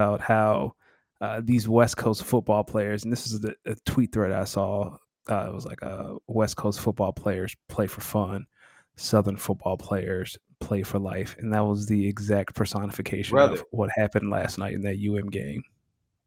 about how uh, these West Coast football players, and this is a, a tweet thread I saw. Uh, it was like uh, West Coast football players play for fun, Southern football players play for life, and that was the exact personification Brother. of what happened last night in that UM game.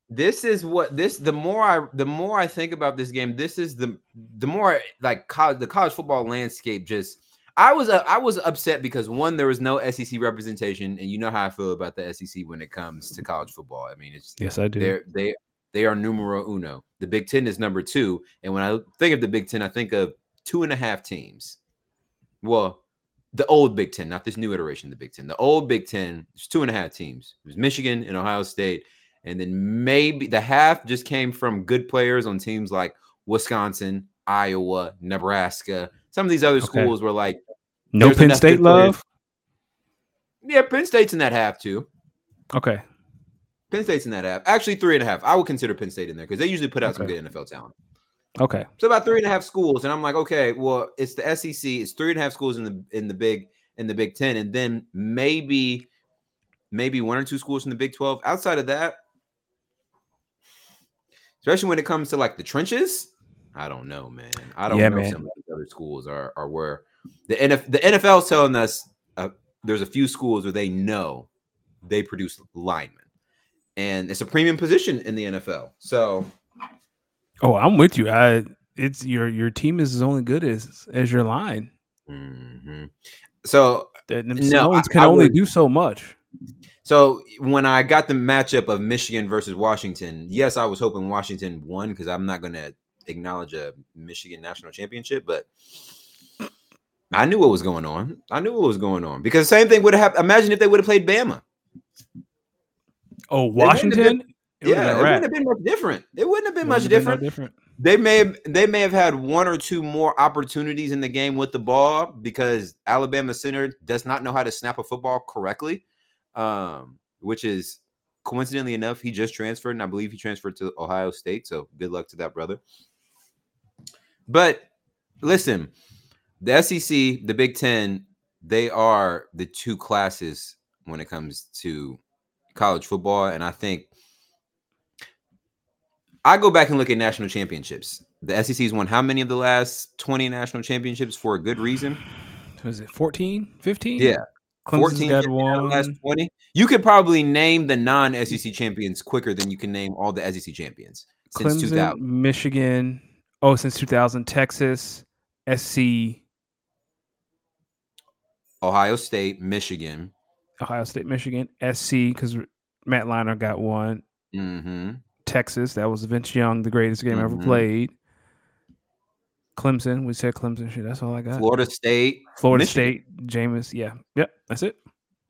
this is what this the more i the more i think about this game this is the the more like college the college football landscape just i was uh, i was upset because one there was no sec representation and you know how i feel about the sec when it comes to college football i mean it's Yes, I do. they they are numero uno the big ten is number two and when i think of the big ten i think of two and a half teams well the old big ten not this new iteration of the big ten the old big ten is two and a half teams it was michigan and ohio state and then maybe the half just came from good players on teams like Wisconsin, Iowa, Nebraska. Some of these other Okay. schools were like, no there's Penn State love. yeah, Penn State's in that half too. Okay, Penn State's in that half. Actually, three and a half. I would consider Penn State in there because they usually put out some good NFL talent. okay, So about three and a half schools, and I'm like, okay, well, it's the SEC. It's three and a half schools in the in the big in the Big Ten, and then maybe maybe one or two schools in the Big Twelve. Outside of that, especially when it comes to like the trenches, I don't know, man. I don't Yeah, know. man. Some of these other schools are are where the NF, the NFL is telling us uh, there's a few schools where they know they produce linemen, and it's a premium position in the NFL. So Oh, I'm with you. I it's your your team is as only good as as your line. mhm. so That No, I- can I only would- do so much. So when I got the matchup of Michigan versus Washington, yes, I was hoping Washington won because I'm not going to acknowledge a Michigan national championship, but I knew what was going on. I knew what was going on because the same thing would have happened. Imagine if they would have played Bama. Oh, Washington. It yeah, it wouldn't have been much different. It wouldn't have been much wouldn't have been different. different. They may have they may have had one or two more opportunities in the game with the ball because Alabama center does not know how to snap a football correctly, um, which is coincidentally enough he just transferred and I believe he transferred to Ohio State. So good luck to that brother. But listen, the SEC, the Big Ten, they are the two classes when it comes to college football, and I think I go back and look at national championships. The SEC's won how many of the last 20 national championships for a good reason? Was it 14, 15? Yeah. Clemson's 14 got the last 20. You could probably name the non-SEC champions quicker than you can name all the SEC champions since Clemson, 2000. Michigan. Oh, since 2000, Texas, SC, Ohio State, Michigan. Ohio State, Michigan, SC, because Matt Leinart got one. hmm Texas, that was Vince Young, the greatest game ever Mhm. played. Clemson, we said Clemson. Shit, that's all I got. Florida State. Florida Michigan. State, Jameis. Yeah, yep, that's it.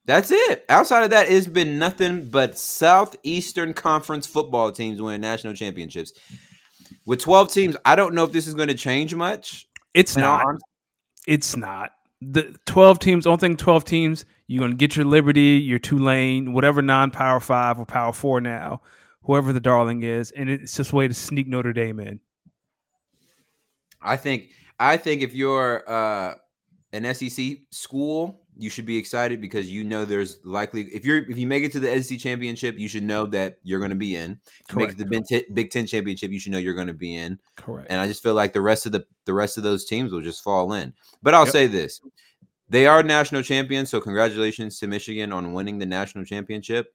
That's it. Outside of that, it's been nothing but Southeastern Conference football teams winning national championships. With 12 teams, I don't know if this is going to change much. It's not. It's not. The 12 teams, only thing 12 teams, you're going to get your Liberty, your Tulane, whatever non power five or power four now, whoever the darling is. And it's just a way to sneak Notre Dame in. I think I think if you're uh, an SEC school, you should be excited because you know there's likely if you're if you make it to the SEC championship, you should know that you're going to be in. If you make it to the Big Ten, Big Ten championship, you should know you're going to be in. Correct. And I just feel like the rest of the the rest of those teams will just fall in. But I'll Yep. say this: they are national champions, so congratulations to Michigan on winning the national championship.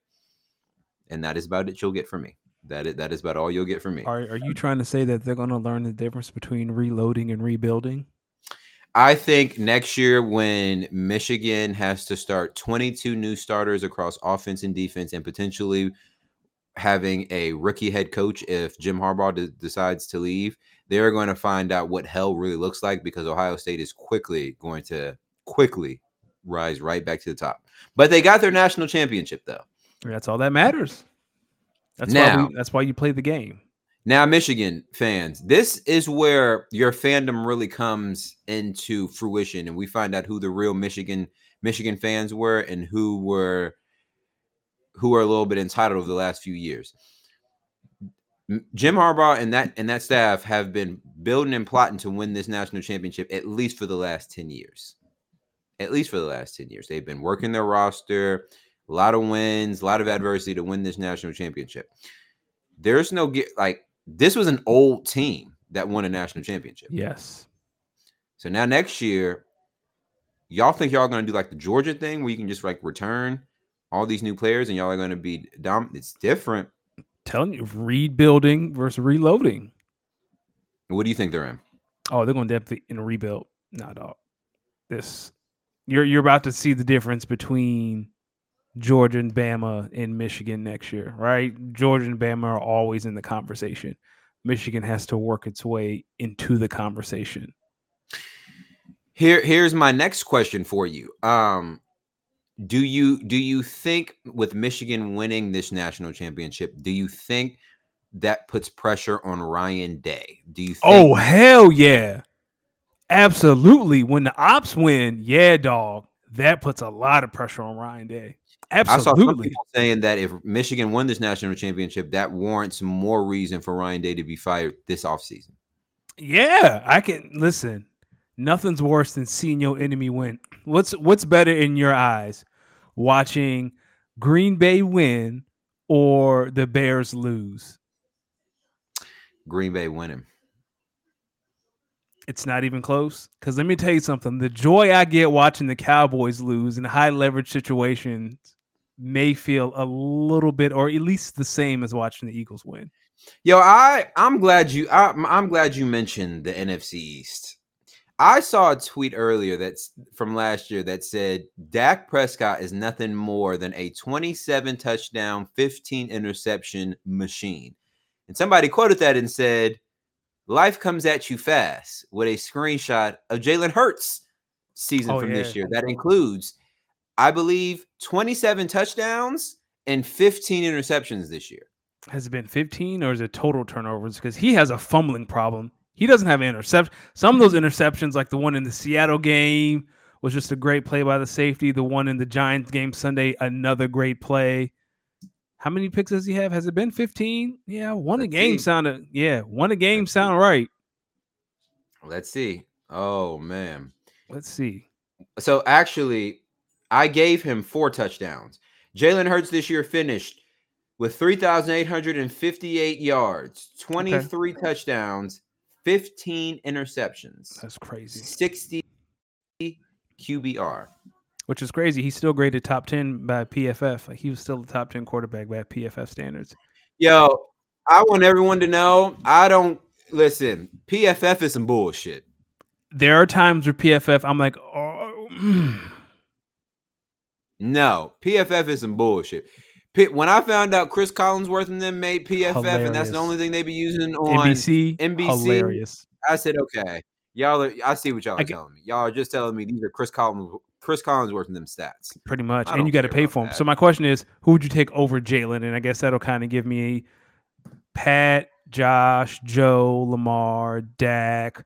And that is about it. You'll get from me. That is that is about all you'll get from me. Are, are you um, trying to say that they're going to learn the difference between reloading and rebuilding? I think next year when Michigan has to start 22 new starters across offense and defense and potentially having a rookie head coach if Jim Harbaugh de- decides to leave, they're going to find out what hell really looks like because Ohio State is quickly going to quickly rise right back to the top. But they got their national championship though. That's all that matters. That's why Now- we, that's why you play the game. Now, Michigan fans, this is where your fandom really comes into fruition, and we find out who the real Michigan Michigan fans were and who were who are a little bit entitled over the last few years. Jim Harbaugh and that and that staff have been building and plotting to win this national championship at least for the last 10 years. At least for the last 10 years. They've been working their roster, a lot of wins, a lot of adversity to win this national championship. There's no like this was an old team that won a national championship. Yes. So now next year, y'all think y'all gonna do like the Georgia thing where you can just like return all these new players and y'all are gonna be dumb. It's different. Telling you, rebuilding versus reloading. What do you think they're in? Oh, they're going to definitely in a rebuild. Nah, all. This you're you're about to see the difference between Georgia and Bama in Michigan next year, right? Georgia and Bama are always in the conversation. Michigan has to work its way into the conversation. Here, here's my next question for you. Um, do you do you think with Michigan winning this national championship, do you think that puts pressure on Ryan Day? Do you? Think- oh hell yeah, absolutely. When the ops win, yeah, dog, that puts a lot of pressure on Ryan Day. Absolutely. I saw some people saying that if Michigan won this national championship, that warrants more reason for Ryan Day to be fired this offseason. Yeah, I can listen. Nothing's worse than seeing your enemy win. What's what's better in your eyes? Watching Green Bay win or the Bears lose? Green Bay winning. It's not even close. Because let me tell you something: the joy I get watching the Cowboys lose in high leverage situations may feel a little bit, or at least the same as watching the Eagles win. Yo, I I'm glad you I, I'm glad you mentioned the NFC East. I saw a tweet earlier that's from last year that said Dak Prescott is nothing more than a 27 touchdown, 15 interception machine. And somebody quoted that and said, Life comes at you fast with a screenshot of Jalen Hurts season oh, from yeah. this year. That includes I believe 27 touchdowns and 15 interceptions this year. Has it been 15 or is it total turnovers? Because he has a fumbling problem. He doesn't have an interception. Some of those mm-hmm. interceptions, like the one in the Seattle game, was just a great play by the safety. The one in the Giants game Sunday, another great play. How many picks does he have? Has it been 15? Yeah, one Let's a game see. sounded. Yeah, one a game sound right. Let's see. Oh man. Let's see. So actually, I gave him four touchdowns. Jalen Hurts this year finished with 3,858 yards, 23 okay. touchdowns, 15 interceptions. That's crazy. 60 QBR. Which is crazy. He's still graded top 10 by PFF. Like he was still the top 10 quarterback by PFF standards. Yo, I want everyone to know I don't listen. PFF is some bullshit. There are times where PFF, I'm like, oh, No, PFF is some bullshit. When I found out Cris Collinsworth and them made PFF, Hilarious. and that's the only thing they be using on NBC, NBC, Hilarious. I said, okay, y'all. Are, I see what y'all are telling me. Y'all are just telling me these are Chris Collins, Cris Collinsworth and them stats. Pretty much, and you got to pay for them. That. So my question is, who would you take over Jalen? And I guess that'll kind of give me Pat, Josh, Joe, Lamar, Dak.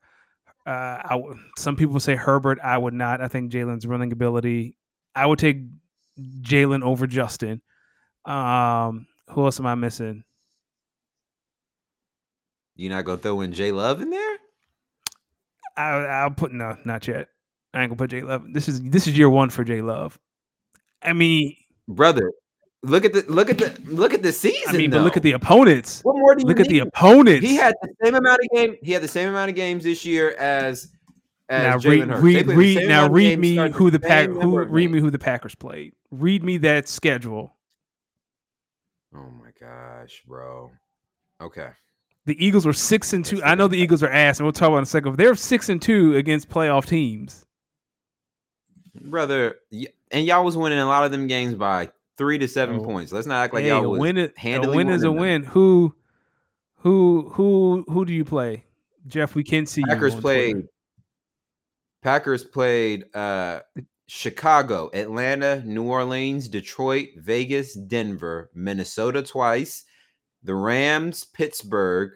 Uh, I w- some people say Herbert. I would not. I think Jalen's running ability. I would take Jalen over Justin. Um, who else am I missing? You not gonna throw in J Love in there? I, I'll put no, not yet. I ain't gonna put J Love. This is this is year one for J Love. I mean, brother, look at the look at the look at the season. I mean, though. but look at the opponents. What more do you look need? at the opponents? He had the same amount of game. He had the same amount of games this year as now read, read, read now read me who the pack who read me who the Packers played. Read me that schedule. Oh my gosh, bro. Okay. The Eagles were six and two. I know the Eagles are ass, and we'll talk about in a second. But They're six and two against playoff teams. Brother, and y'all was winning a lot of them games by three to seven oh. points. Let's not act like hey, y'all was win it, a win is a win. Who who who who do you play? Jeff, we can see Packers played Packers played uh, Chicago, Atlanta, New Orleans, Detroit, Vegas, Denver, Minnesota twice, the Rams, Pittsburgh,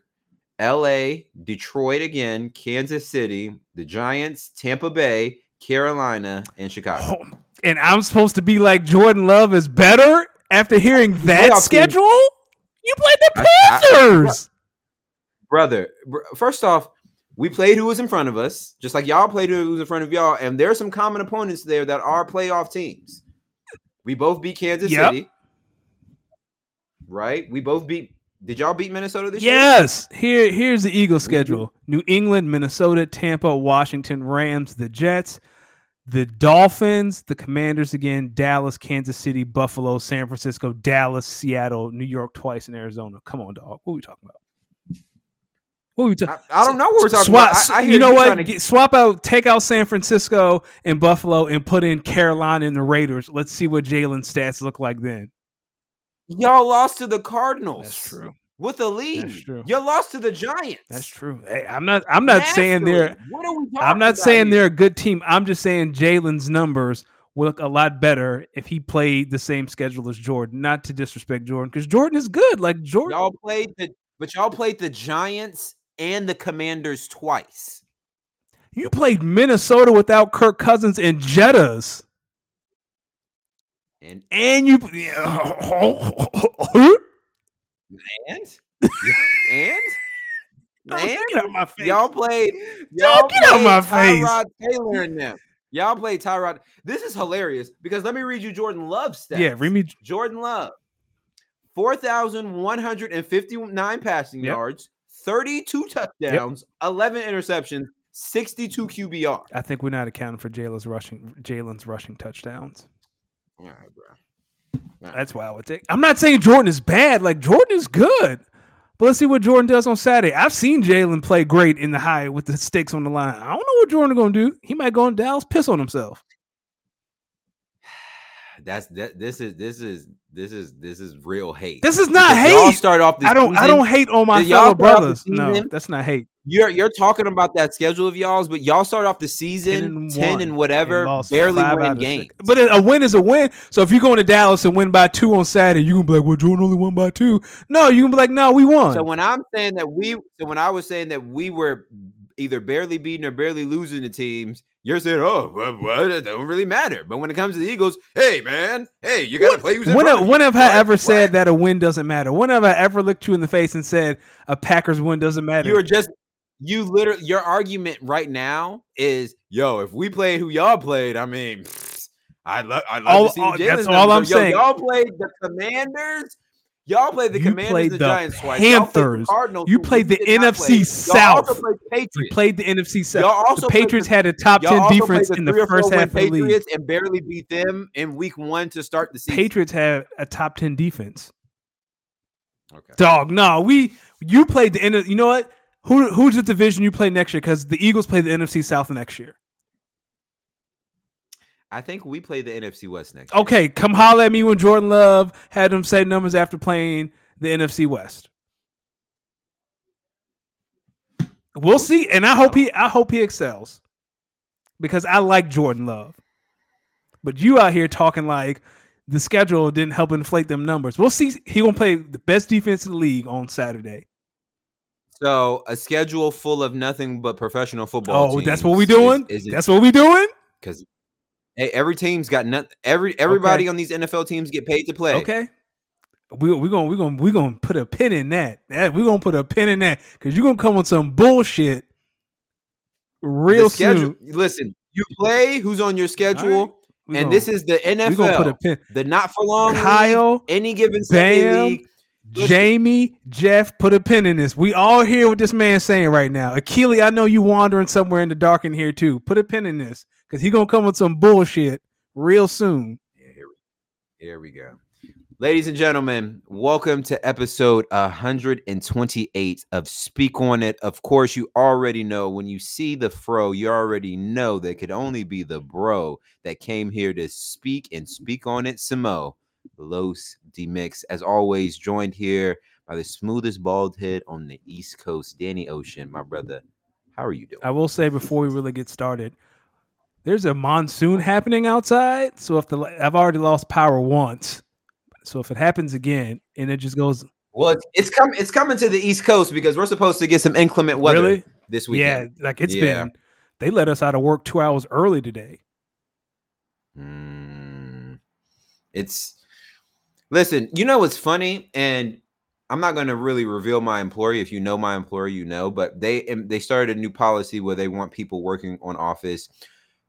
LA, Detroit again, Kansas City, the Giants, Tampa Bay, Carolina, and Chicago. Oh, and I'm supposed to be like Jordan Love is better after hearing that schedule? Team. You played the Panthers. I, I, brother, first off, we played who was in front of us, just like y'all played who was in front of y'all. And there are some common opponents there that are playoff teams. We both beat Kansas Yep. City. Right? We both beat. Did y'all beat Minnesota this year? Yes. Here, here's the Eagles schedule: New England, Minnesota, Tampa, Washington, Rams, the Jets, the Dolphins, the Commanders again, Dallas, Kansas City, Buffalo, San Francisco, Dallas, Seattle, New York twice, and Arizona. Come on, dog. What are we talking about? What we talking? I, I don't know what we're talking swap, about. I, I you know what? Get- swap out, take out San Francisco and Buffalo, and put in Carolina and the Raiders. Let's see what Jalen's stats look like then. Y'all lost to the Cardinals. That's true. With a lead. true. You lost to the Giants. That's true. Hey, I'm not. I'm not saying they're. What are we talking I'm not saying here? they're a good team. I'm just saying Jalen's numbers look a lot better if he played the same schedule as Jordan. Not to disrespect Jordan, because Jordan is good. Like Jordan, Y'all played the but y'all played the Giants and the Commanders twice. you played Minnesota without Kirk Cousins and Jettas, And and you. and and and get out my face. y'all played y'all get out played my face. Tyrod Taylor in them. Y'all played Tyrod. This is hilarious because let me read you Jordan Love's stats. Yeah, read me. Jordan Love, 4,159 passing Yep. yards, 32 touchdowns, 11 interceptions, 62 QBR. I think we're not accounting for Jalen's rushing. Jalen's rushing touchdowns. All right, bro. That's why I would take. I'm not saying Jordan is bad. Like Jordan is good, but let's see what Jordan does on Saturday. I've seen Jalen play great in the high with the stakes on the line. I don't know what Jordan going to do. He might go in Dallas, piss on himself. That's that. This is this is this is this is real hate. This is not Because Y'all hate. start off. This I don't. I don't hate on my y'all fellow start off the brothers. No, that's not hate. You're you're talking about that schedule of y'all's, but y'all start off the season 10 ten and and, whatever, and barely five winning out six. games. But a win is a win. So if you go into Dallas and win by two on Saturday, you gonna be like, "Well, Jordan only won by two. No, you gonna be like, "No, we won." So when I'm saying that we, so when I was saying that we were either barely beating or barely losing the teams, you're saying, "Oh, well, well, it don't really matter." But when it comes to the Eagles, hey man, hey, you got to play who's in when, front you. when have I What? ever said that a win doesn't matter? When have I ever looked you in the face and said a Packers win doesn't matter? You're just you literally your argument right now is, yo, if we played who y'all played, I mean, I love I love All- to see all- that's all. I'm Yo, saying. Y'all played the Commanders. Y'all played the You Commanders played the the Giants twice. Y'all played the Panthers. You played the NFC play. Y'all also South. played Patriots. played the NFC Y'all South. also The Patriots the- had a top Y'all ten defense played in the the first half of the league. Patriots and barely beat them in week one to start the season. Patriots had a top ten defense. Okay. Dog, no, we you played the end. You know what? Who who's the division you play next year? Because the Eagles play the NFC South next year. I think we play the NFC West next. year. Okay, come holler at me when Jordan Love had them say numbers after playing the NFC West. We'll see, and I hope he I hope he excels because I like Jordan Love. But you out here talking like the schedule didn't help inflate them numbers. We'll see. He gonna play the best defense in the league on Saturday. So a schedule full of nothing but professional football. Oh, that's what we is- doing. Is, that's what we doing. because hey, every team's got nothing. Every everybody on these NFL teams get paid to play. Okay. We we gonna we gonna we gonna put a pin in that. That we gonna put a pin in that because you're gonna come with some bullshit real schedule. soon. Listen, you play who's on your schedule, We and gonna- this is the NFL. we gonna put a pin. The not for long. league, Kyle, any given Bam, league. Listen. Jamie, Jeff, put a pin in this. We all hear what this man's saying right now. Akili, I know you wandering somewhere in the dark in here too. Put a pin in this because he gonna come with some bullshit real soon. Yeah, here, we, here we go. Ladies and gentlemen, welcome to episode 128 of Speak On It. Of course, you already know when you see the fro, you already know that could only be the bro that came here to speak and speak on it. Samo, Los Deemix, as always, joined here by the smoothest bald head on the East Coast, Danny Ocean. My brother, how are you doing? I will say before we really get started, there's a monsoon happening outside. So if the I've already lost power once, so if it happens again and it just goes Well, it's, it's coming. It's coming to the East Coast because we're supposed to get some inclement weather really, this weekend. yeah, like it's Yeah. been. They let us out of work two hours early today. Mm, it's listen, you know what's funny, and I'm not going to really reveal my employer. If you know my employer, you know. But they they started a new policy where they want people working on office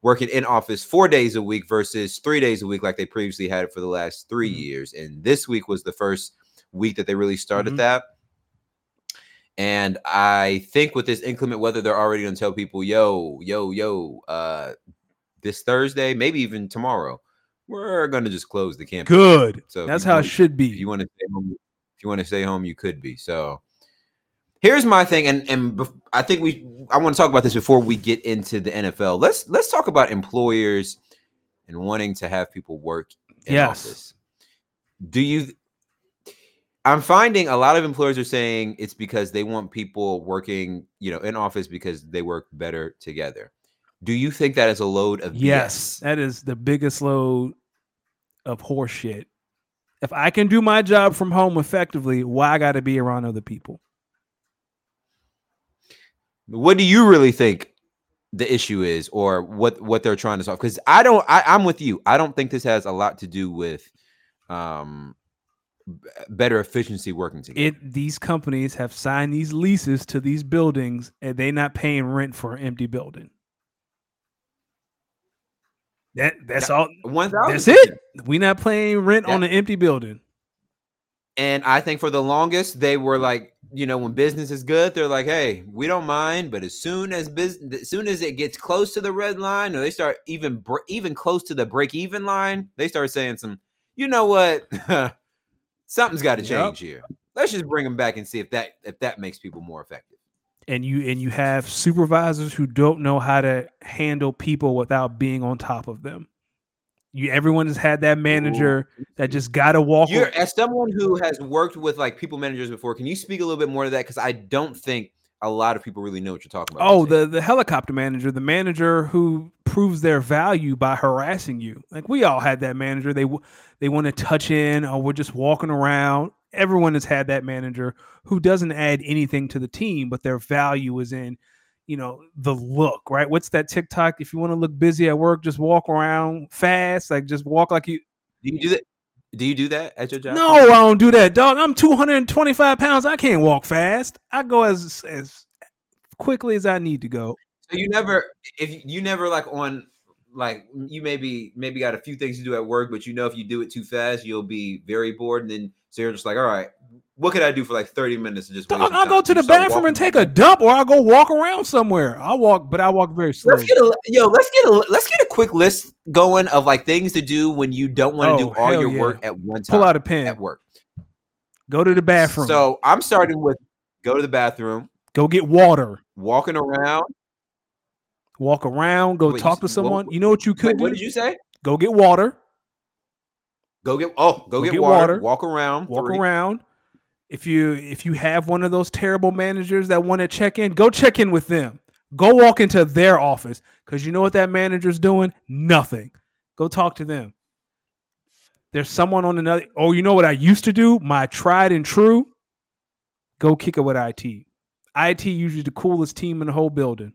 working in office four days a week versus three days a week, like they previously had it for the last 3 Mhm. years. And this week was the first week that they really started Mhm. that. And I think with this inclement weather, they're already going to tell people, yo, yo, yo, uh, this Thursday, maybe even tomorrow, we're going to just close the campus. Good. So That's how it should If be. you want to stay home, if you want to stay home, you could be. So here's my thing, and and I think we I want to talk about this before we get into the NFL. Let's let's talk about employers and wanting to have people work in Yes. office. Do you? I'm finding a lot of employers are saying it's because they want people working, you know, in office because they work better together. Do you think that is a load of Yes, BS? that is the biggest load of horseshit. If I can do my job from home effectively, why I got to be around other people? What do you really think the issue is, or what what they're trying to solve? Because I don't, I, I'm with you. I don't think this has a lot to do with um better efficiency working together. It these companies have signed these leases to these buildings, and they're not paying rent for an empty building. That that's all. One thousand. That's it. We're not paying rent on an empty building. And I think for the longest they were like, you know, when business is good, they're like, hey, we don't mind. But as soon as business, as soon as it gets close to the red line, or they start even br- even close to the break even line, they start saying some, you know what, something's got to Yep. change here. Let's just bring them back and see if that if that makes people more effective. and you and you have supervisors who don't know how to handle people without being on top of them. You everyone has had that manager that just got to walk. You're as someone who has worked with like people managers before. Can you speak a little bit more to that? Because I don't think a lot of people really know what you're talking about. oh, when you say the the helicopter manager, the manager who proves their value by harassing you. Like we all had that manager. They they want to touch in, or we're just walking around. Everyone has had that manager who doesn't add anything to the team, but their value is in, you know, the look. Right? What's that TikTok? If you want to look busy at work, just walk around fast. Like just walk like you. Do you do that? Do you do that at your job? No, I don't do that, dog. I'm 225 pounds. I can't walk fast. I go as as quickly as I need to go. So you never, if you- you never like on, like you maybe maybe got a few things to do at work, but you know if you do it too fast, you'll be very bored, and then so you're just like, all right, what could I do for like 30 minutes and just Dog, waste I'll go to the bathroom and take a dump, or I'll go walk around somewhere. I'll walk, but I walk very slow. Let's get a yo. Let's get a let's get a quick list going of like things to do when you don't want to Oh, do all your yeah. work at one time. Pull out a pen. at work. Go to the bathroom. So I'm starting with go to the bathroom, go get water. walking around. Walk around. Go Wait, talk to what- someone. You know what you Wait, could what do? did you say? Go get water. Go get oh, go, get, get water, water, Walk around. Walk three. around. If you if you have one of those terrible managers that want to check in, go check in with them. Go walk into their office because you know what that manager's doing? Nothing. Go talk to them. There's someone on another. Oh, you know what I used to do? My tried and true. Go kick it with IT. IT usually the coolest team in the whole building.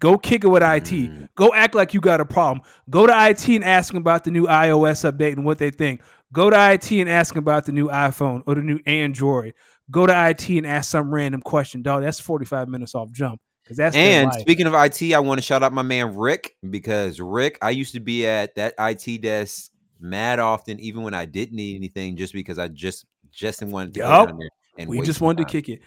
Go kick it with IT. Mm. Go act like you got a problem. Go to IT and ask them about the new iOS update and what they think. Go to IT and ask about the new iPhone or the new Android. Go to IT and ask some random question. Dog, that's 45 minutes off jump. Because that's And speaking of IT, I want to shout out my man Rick because Rick, I used to be at that IT desk mad often, even when I didn't need anything, just because I just just wanted to down there and we just wanted to kick it.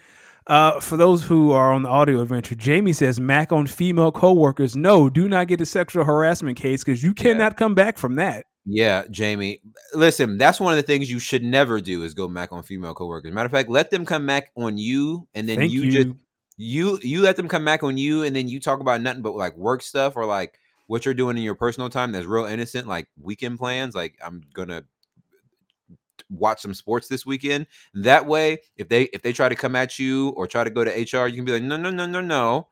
Uh, for those who are on the audio adventure, Jamie says Mac on female coworkers. No, do not get a sexual harassment case because you Yeah. cannot come back from that. Yeah, Jamie. Listen, that's one of the things you should never do is go back on female coworkers. Matter of fact, let them come back on you, and then Thank you, you. just you you let them come back on you, and then you talk about nothing but like work stuff or like what you're doing in your personal time that's real innocent, like weekend plans. Like I'm gonna watch some sports this weekend. That way, if they if they try to come at you or try to go to HR, you can be like, no, no, no, no, no.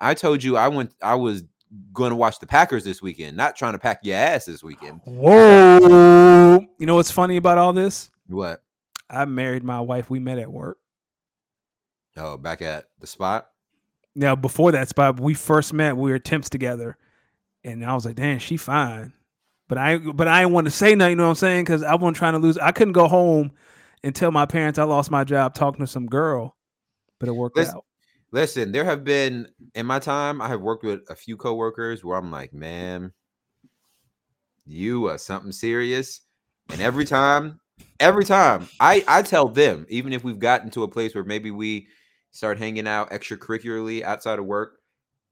I told you I went. I was going to watch the Packers this weekend, not trying to pack your ass this weekend. Whoa. You know what's funny about all this? What? I married my wife. We met at work. Oh, back at the spot. Now, before that spot, we first met. We were temps together, and I was like, "Damn, she fine." But I, but I didn't want to say nothing. You know what I'm saying? Because I wasn't trying to lose. I couldn't go home and tell my parents I lost my job talking to some girl. But it worked Listen, out. Listen, there have been in my time, I have worked with a few coworkers where I'm like, man, you are something serious. And every time, every time, I I tell them, even if we've gotten to a place where maybe we start hanging out extracurricularly outside of work,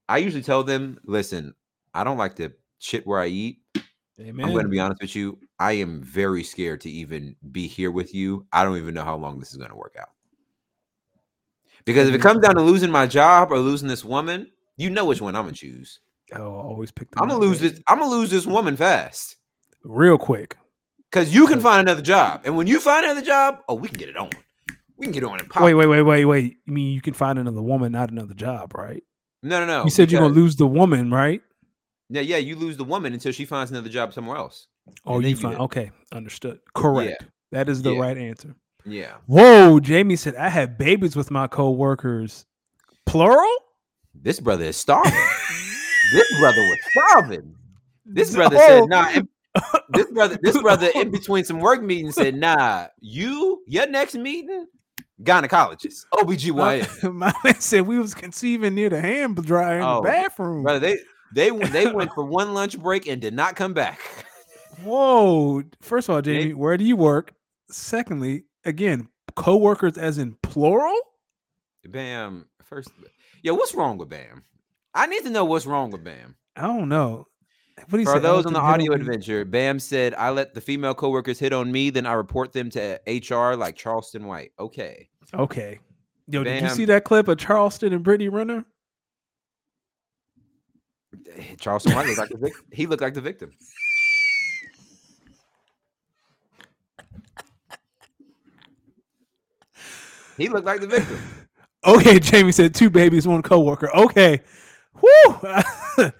I usually tell them, listen, I don't like to shit where I eat. Amen. I'm going to be honest with you. I am very scared to even be here with you. I don't even know how long this is going to work out. Because if it mm-hmm. comes down to losing my job or losing this woman, you know which one I'm gonna choose. Oh, always pick. The I'm gonna lose way. this. I'm gonna lose this woman fast. real quick. Because you can find another job, and when you find another job, oh, we can get it on. We can get on and pop. Wait, wait, wait, wait, wait. You mean you can find another woman, not another job, right? No, no, no. you said you're gonna lose the woman, right? Yeah, yeah. You lose the woman until she finds another job somewhere else. Oh, you find okay, understood. Correct. That is the Yeah. right answer. Yeah. Whoa, Jamie said I had babies with my coworkers. Plural? This brother is starving. this brother was starving. This brother Oh. said, "Nah." in- This brother, this brother, in between some work meetings, said, "Nah, you, your next meeting, gynecologist, OBGYN." My, my man said we was conceiving near the hand dryer in Oh, the bathroom. Brother, they they went they went for one lunch break and did not come back. Whoa. First of all, They- Jamie, where do you work? Secondly, again, coworkers as in plural? Bam. First, yeah, what's wrong with Bam? I need to know what's wrong with Bam. I don't know. What do you For say? those on the audio adventure, Bam said, "I let the female coworkers hit on me, then I report them to HR like Charleston White." Okay, Okay. Yo, did you see that clip of Charleston and Brittany Renner? Charleston White looked like the victim. He looked like the victim. He looked like the victim. Okay, Jamie said two babies, one coworker. Okay. Woo! That'd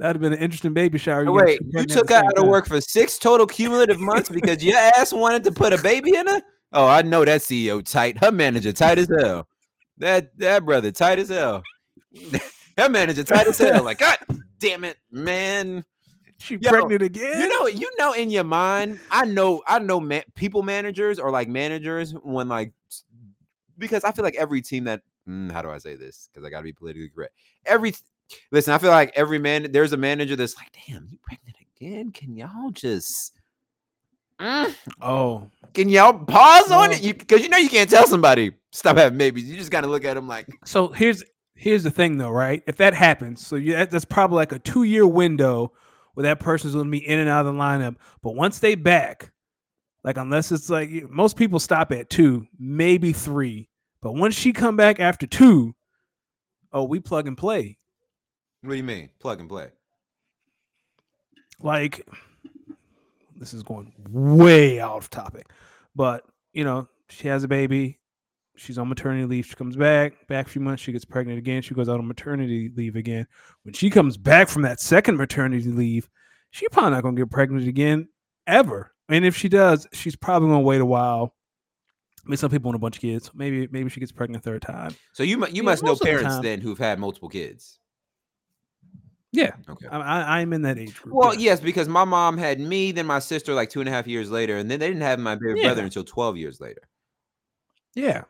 have been an interesting baby shower. Oh, got wait, you took her out of work for six total cumulative months because your ass wanted to put a baby in her? Oh, I know that CEO tight. Her manager tight as hell. That that brother tight as hell. Her manager tight as hell. Like, God damn it, man. She Yo, pregnant again? You know, you know, in your mind, I know, I know, ma- people managers or like managers when like s- because I feel like every team that mm, how do I say this? Because I got to be politically correct. Every listen, I feel like every man there's a manager that's like, damn, you pregnant again? Can y'all just Mm, oh, can y'all pause on No. it? You because you know you can't tell somebody stop having babies. You just gotta look at them like, so here's here's the thing though, right? If that happens, so you, that, that's probably like a two year window where that person's going to be in and out of the lineup. But once they back, like unless it's like most people stop at two, maybe three. But once she come back after two, oh, we plug and play. what do you mean? Plug and play. like this is going way off topic but you know she has a baby she's on maternity leave she comes back back a few months she gets pregnant again she goes out on maternity leave again when she comes back from that second maternity leave she probably not going to get pregnant again ever and if she does she's probably going to wait a while I mean, some people want a bunch of kids. Maybe, maybe she gets pregnant a third time. So you you Yeah, must know of the parents then who've had multiple kids. Yeah, Okay. I, I, I'm in that age group. Well, yeah. yes, because my mom had me, then my sister like two and a half years later, and then they didn't have my baby Yeah. brother until 12 years later. Yeah.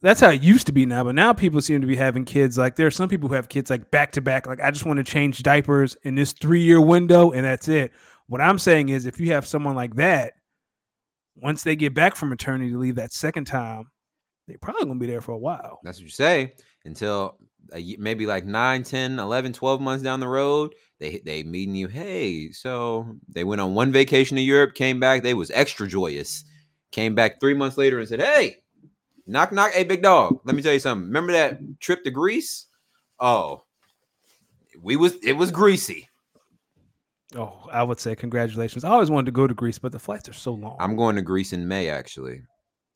That's how it used to be now, but now people seem to be having kids. Like there are some people who have kids like back to back. Like I just want to change diapers in this three year window, and that's it. What I'm saying is, if you have someone like that, once they get back from maternity leave that second time, they're probably gonna be there for a while. That's what you say until maybe like 9, 10, 11, 12 months down the road, they they meeting you. Hey, so they went on one vacation to Europe, came back, they was extra joyous. Came back 3 months later and said, "Hey, knock knock, hey big dog, let me tell you something. Remember that trip to Greece? Oh, we was it was greasy. Oh, I would say congratulations. I always wanted to go to Greece, but the flights are so long. I'm going to Greece in May actually.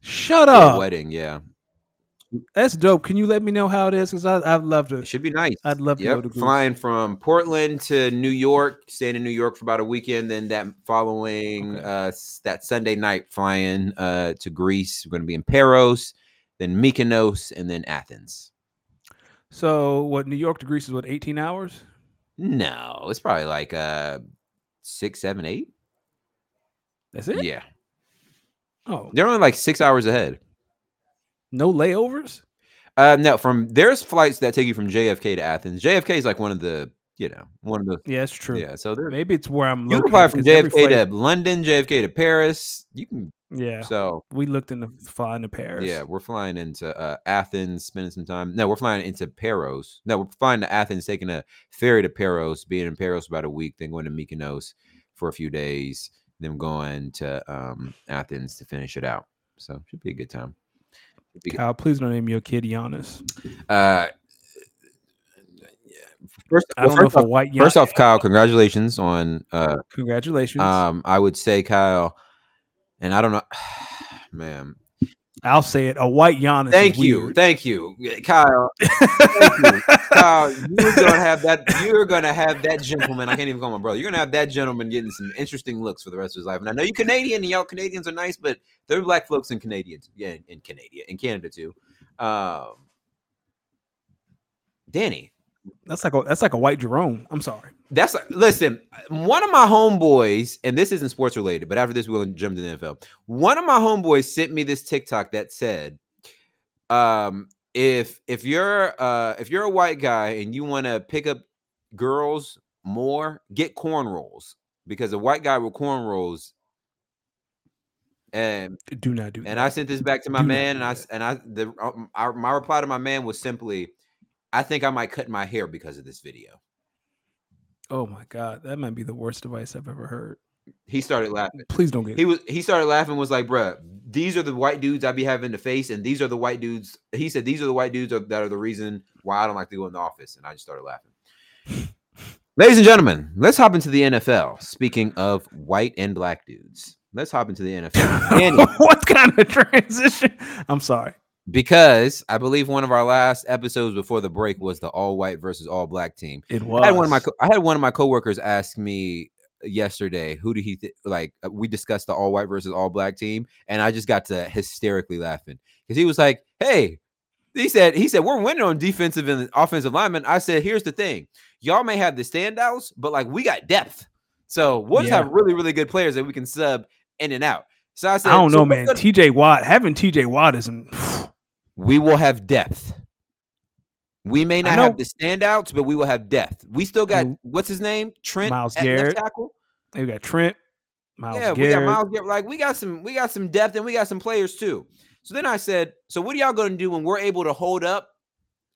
Shut up. wedding, yeah. That's dope. Can you let me know how it is? Because I'd love to. It should be nice. I'd love to go to Greece. flying from Portland to New York, staying in New York for about a weekend. Then that following Okay. uh that Sunday night, flying uh to Greece. We're going to be in Paros, then Mykonos, and then Athens. So, what? New York to Greece is what? 18 hours? No, it's probably like uh six, seven, eight. That's it. Yeah, Oh, they're only like six hours ahead. no layovers. Uh, no, from there's flights that take you from JFK to Athens. JFK is like one of the, you know, one of the. Yeah, it's true. Yeah, so there. Maybe it's where I'm. You can fly from JFK flight- to London, JFK to Paris. You can. Yeah, So we looked into flying to Paris. yeah, we're flying into uh, Athens, spending some time. No, we're flying into Paros. No, we're flying to Athens, taking a ferry to Paros, being in Paros about a week, then going to Mykonos for a few days, then going to um, Athens to finish it out. So should be a good time. Be good. Kyle, please don't name your kid Giannis. Uh, yeah. First, I don't well, know first, off, white first off, Kyle, congratulations on. Uh, congratulations. um, I would say Kyle, and I don't know, man. I'll say it. A white Giannis. is Thank you, thank you, Kyle. Thank you. Kyle, you're gonna have that. You're gonna have that gentleman. I can't even call my brother. You're gonna have that gentleman getting some interesting looks for the rest of his life. And I know you Canadian, and y'all Canadians are nice, but there are black folks in Canadians, yeah, in, in Canada, in Canada too. Um, Danny, That's like a that's like a white Jerome. I'm sorry. That's listen. One of my homeboys, and this isn't sports related, but after this, we'll jump to the NFL. One of my homeboys sent me this TikTok that said, um, if if you're uh if you're a white guy and you want to pick up girls more, get corn rolls because a white guy with corn rolls And Do not do and that. I sent this back to my Do man, and I and I the um, our, my reply to my man was simply, I think I might cut my hair because of this video. Oh my god, that might be the worst advice I've ever heard. He started laughing. Please don't get. He was he started laughing. Was like, bruh, these are the white dudes I be having to face, and these are the white dudes. He said these are the white dudes that are the reason why I don't like to go in the office, and I just started laughing. Ladies and gentlemen, let's hop into the NFL. Speaking of white and black dudes, let's hop into the NFL. What kind of transition? I'm sorry. Because I believe one of our last episodes before the break was the all white versus all black team. It was. I had one of my co- I had one of my coworkers ask me yesterday who do he th- like uh, we discussed the all white versus all black team and I just got to hysterically laughing because he was like hey he said he said we're winning on defensive and offensive linemen I said here's the thing y'all may have the standouts but like we got depth so we'll Yeah. have really really good players that we can sub in and out so I said I don't know, what's man. TJ Watt having TJ Watt isn't. We will have depth. We may not have the standouts, but we will have depth. We still got what's his name, Trent Myles Garrett, tackle. We got Trent, Miles yeah, we got Myles Garrett. Like we got some, we got some depth, and we got some players too. So then I said, so what are y'all going to do when we're able to hold up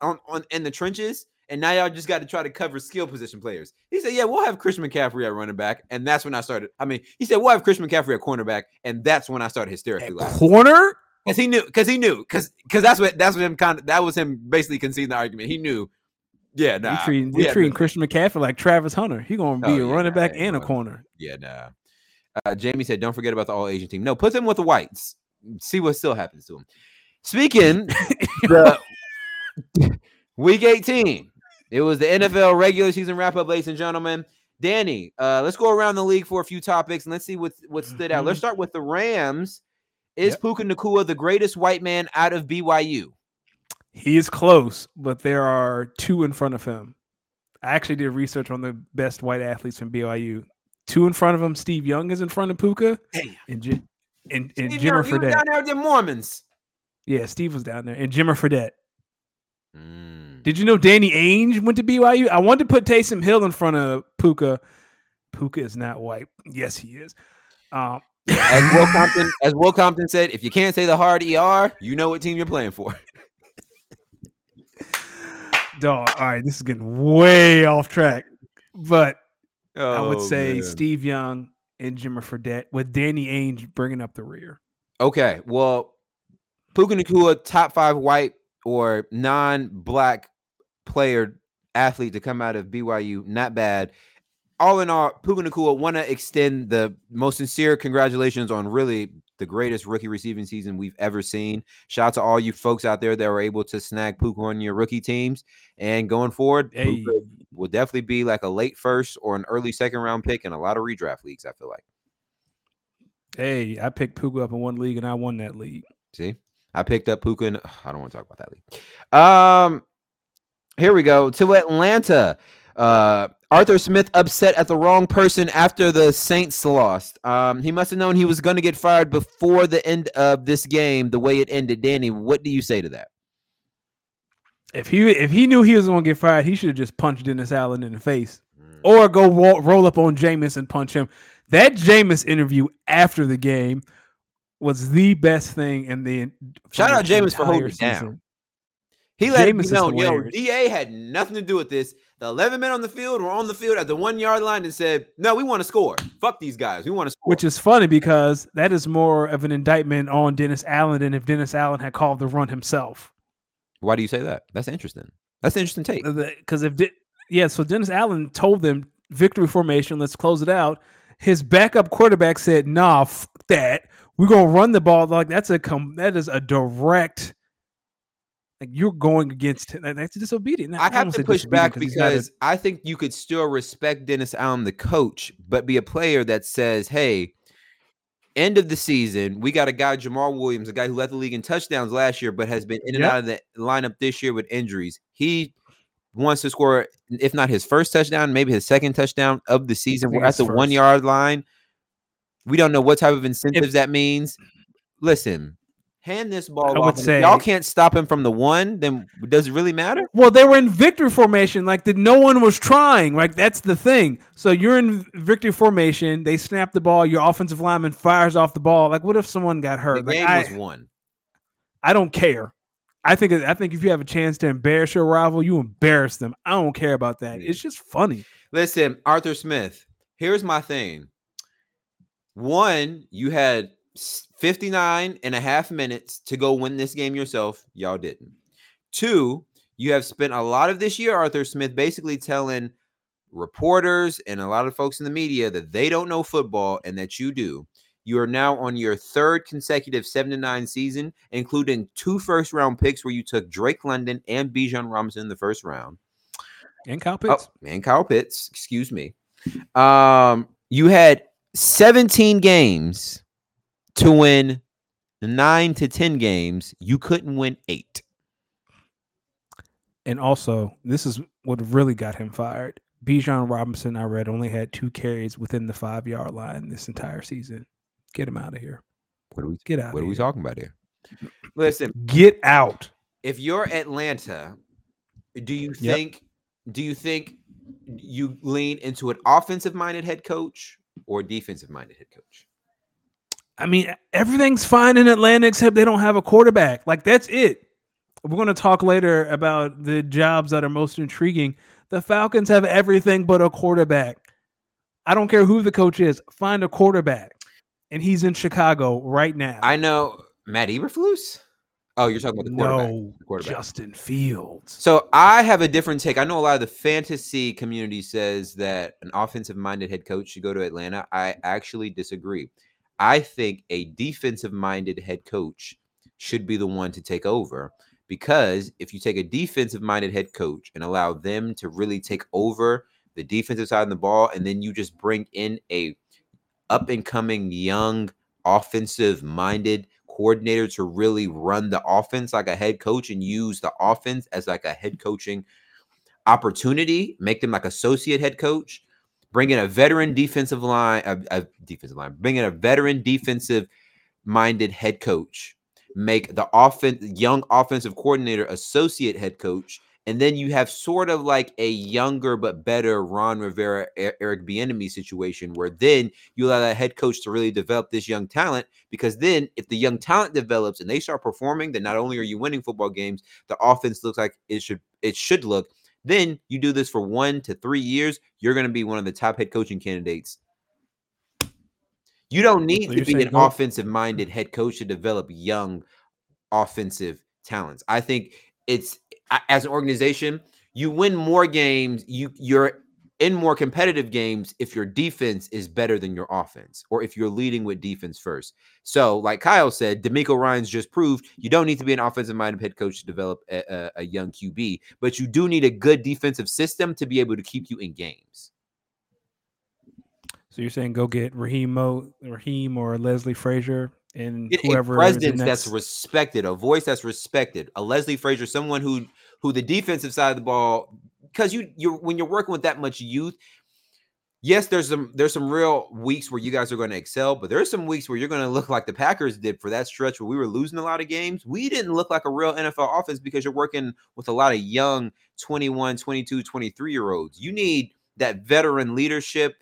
on, on in the trenches? And now y'all just got to try to cover skill position players. He said, "Yeah, we'll have Chris McCaffrey at running back," and that's when I started. I mean, he said, "We'll have Chris McCaffrey at cornerback," and that's when I started hysterically At laughing. corner. Because he knew, because he knew, because because that's what that's what him kind of that was him basically conceding the argument. He knew, yeah, nah, you treating, had treating Christian McCaffrey like Travis Hunter. He gonna be Oh, a yeah, running back yeah, and a corner. yeah, nah. Uh, Jamie said, "Don't forget about the all Asian team. No, put them with the whites. See what still happens to them." Speaking the week eighteen, it was the NFL regular season wrap up, ladies and gentlemen. Danny, uh, let's go around the league for a few topics and let's see what what stood out. Let's start with the Rams. Is Yep. Puka Nacua the greatest white man out of BYU? He is close, but there are two in front of him. I actually did research on the best white athletes from BYU. Two in front of him. Steve Young is in front of Puka, Damn. and J- and, and Steve Jimmer Young, he was Fredette. down there with the Mormons. Yeah, Steve was down there, and Jimmer Fredette. Mm. Did you know Danny Ainge went to BYU? I wanted to put Taysom Hill in front of Puka. Puka is not white. Yes, he is. Um, As Will Compton, as Will Compton said, if you can't say the hard ER, you know what team you're playing for. dog. All right, this is getting way off track, but I would Oh, say man. Steve Young and Jimmer Fredette with Danny Ainge bringing up the rear. Okay, well, Puka Nacua, top five white or non-black player athlete to come out of BYU, not bad. All in all, Puka Nacua want to extend the most sincere congratulations on really the greatest rookie receiving season we've ever seen. Shout out to all you folks out there that were able to snag Puka on your rookie teams. And going forward, Hey, Puka will definitely be like a late first or an early second round pick in a lot of redraft leagues. I feel like. hey, I picked Puka up in one league and I won that league. See, I picked up Puka. And, I don't want to talk about that league. Um, here we go to Atlanta. Uh, Arthur Smith upset at the wrong person after the Saints lost. Um, he must have known he was going to get fired before the end of this game. The way it ended, Danny. What do you say to that? If he if he knew he was going to get fired, he should have just punched Dennis Allen in the face, Mm. or go roll, roll up on Jameis and punch him. That Jameis interview after the game was the best thing in the Shout out Jameis for holding it down. He let Jameis it be is known, yo. DA had nothing to do with this. The 11 men on the field were on the field at the one yard line and said, No, we want to score. Fuck these guys. We want to score. Which is funny because that is more of an indictment on Dennis Allen than if Dennis Allen had called the run himself. Why do you say that? That's interesting. That's an interesting take. Because if De- yeah, so Dennis Allen told them victory formation, let's close it out. His backup quarterback said, "Nah, that we're gonna run the ball." Like that's a com- that is a direct. Like you're going against that- that's disobedient. I have to push back he's not a- because I think you could still respect Dennis Allen, the coach, but be a player that says, hey, end of the season, we got a guy, Jamaal Williams, a guy who led the league in touchdowns last year, but has been in and Yep. out of the lineup this year with injuries. He wants to score, if not his first touchdown, maybe his second touchdown of the season. We're at the first. one yard line. We don't know what type of incentives that means. Listen, hand this ball I off. would if y'all can't stop him from the one, then does it really matter? Well, they were in victory formation, like that. No one was trying. Like that's the thing. So you're in victory formation. They snap the ball. Your offensive lineman fires off the ball. Like, what if someone got The hurt? Like, game I, was won. I don't care. I think I think if you have a chance to embarrass your rival, you embarrass them. I don't care about that. Yeah. It's just funny. Listen, Arthur Smith, here's my thing. One, you had 59 and a half minutes to go win this game yourself. Y'all didn't. Two, you have spent a lot of this year, Arthur Smith, basically telling reporters and a lot of folks in the media that they don't know football and that you do. You are now on your third consecutive seven to nine season, including two first round picks where you took Drake London and Bijan Robinson in the first round. And Kyle Oh, Pitts. and Kyle Pitts, excuse me. Um, you had 17 games to win nine to 10 games. You couldn't win eight. And also, this is what really got him fired. Bijan Robinson, I read, only had two carries within the five yard line this entire season. Get him out of here. What are we Get out. what of are we here. talking about here? Listen, Get out. if you're Atlanta, do you Yep. think do you think you lean into an offensive minded head coach or defensive minded head coach? I mean, everything's fine in Atlanta except they don't have a quarterback. Like that's it. We're going to talk later about the jobs that are most intriguing. The Falcons have everything but a quarterback. I don't care who the coach is. Find a quarterback, and he's in Chicago right now. I know Matt Eberflus. Oh, you're talking about the quarterback. no, the quarterback. Justin Fields. So I have a different take. I know a lot of the fantasy community says that an offensive minded head coach should go to Atlanta. I actually disagree. I think a defensive minded head coach should be the one to take over because if you take a defensive minded head coach and allow them to really take over the defensive side of the ball and then you just bring in a up and coming young offensive minded coordinator to really run the offense like a head coach and use the offense as like a head coaching opportunity, make them like associate head coach, bring in a veteran defensive line, a, a defensive line, bring in a veteran defensive minded head coach, make the offense young offensive coordinator associate head coach, and then you have sort of like a younger but better Ron Rivera, Eric Bieniemy situation, where then you allow that head coach to really develop this young talent. Because then, if the young talent develops and they start performing, then not only are you winning football games, the offense looks like it should it should look. Then you do this for one to three years, you're going to be one of the top head coaching candidates. You don't need So to be an offensive minded head coach to develop young offensive talents. I think it's as an organization, you win more games, you you're in more competitive games if your defense is better than your offense or if you're leading with defense first. So, like Kyle said, DeMeco Ryans just proved you don't need to be an offensive minded head coach to develop a, a, a young QB, but you do need a good defensive system to be able to keep you in games. So you're saying go get Raheem Mo, Raheem or Leslie Frazier and Get whoever a presence that's respected, a voice that's respected, a Leslie Frazier, someone who who the defensive side of the ball, because you you're when you're working with that much youth, yes, there's some there's some real weeks where you guys are going to excel, but there's some weeks where you're going to look like the Packers did for that stretch where we were losing a lot of games. We didn't look like a real NFL offense because you're working with a lot of young 21, 22, 23 year olds. You need that veteran leadership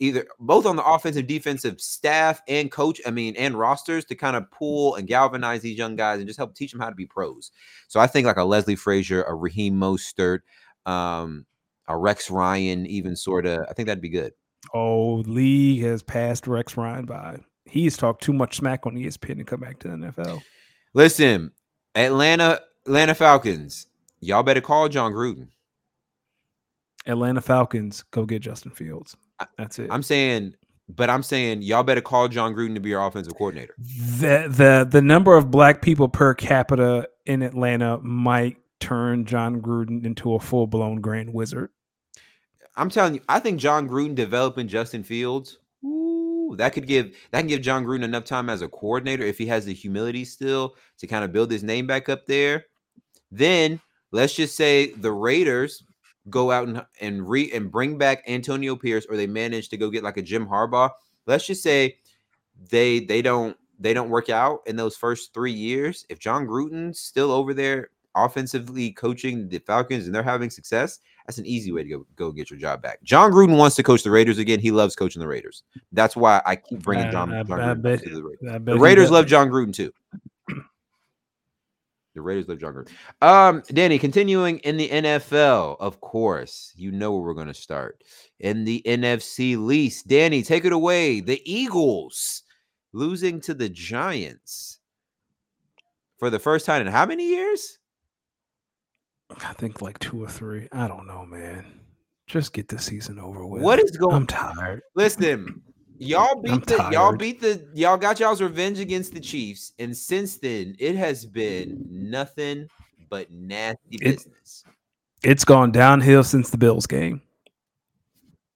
either both on the offensive defensive staff and coach i mean and rosters to kind of pull and galvanize these young guys and just help teach them how to be pros so i think like a leslie frazier a raheem mostert um a rex ryan even sort of i think that'd be good Oh, Lee has passed Rex Ryan by. He's talked too much smack on ESPN to come back to the NFL. listen atlanta atlanta falcons y'all better call jon gruden Atlanta Falcons go get Justin Fields. That's it. i'm saying but i'm saying y'all better call jon gruden to be your offensive coordinator the the the number of black people per capita in Atlanta might turn Jon Gruden into a full blown grand wizard. I'm telling you, I think Jon Gruden developing Justin Fields, ooh, that could give that can give Jon Gruden enough time as a coordinator if he has the humility still to kind of build his name back up there. Then let's just say the Raiders go out and and re and bring back Antonio Pierce, or they manage to go get like a Jim Harbaugh. Let's just say they they don't they don't work out in those first three years. If Jon Gruden's still over there offensively coaching the Falcons and they're having success, that's an easy way to go go get your job back. Jon Gruden wants to coach the Raiders again. He loves coaching the Raiders. That's why I keep bringing I- John, I- John I Gruden to the Raiders. The Raiders love Jon Gruden too. The Raiders love Jon Gruden. Um, Danny, continuing in the NFL, of course, you know where we're going to start in the NFC least. Danny, take it away. The Eagles losing to the Giants for the first time in how many years? I think like two or three. I don't know, man. Just get the season over with. What is going? On? I'm tired. Listen, y'all beat I'm the y'all beat the y'all got y'all's revenge against the Chiefs, and since then it has been nothing but nasty It- business. It's gone downhill since the Bills game.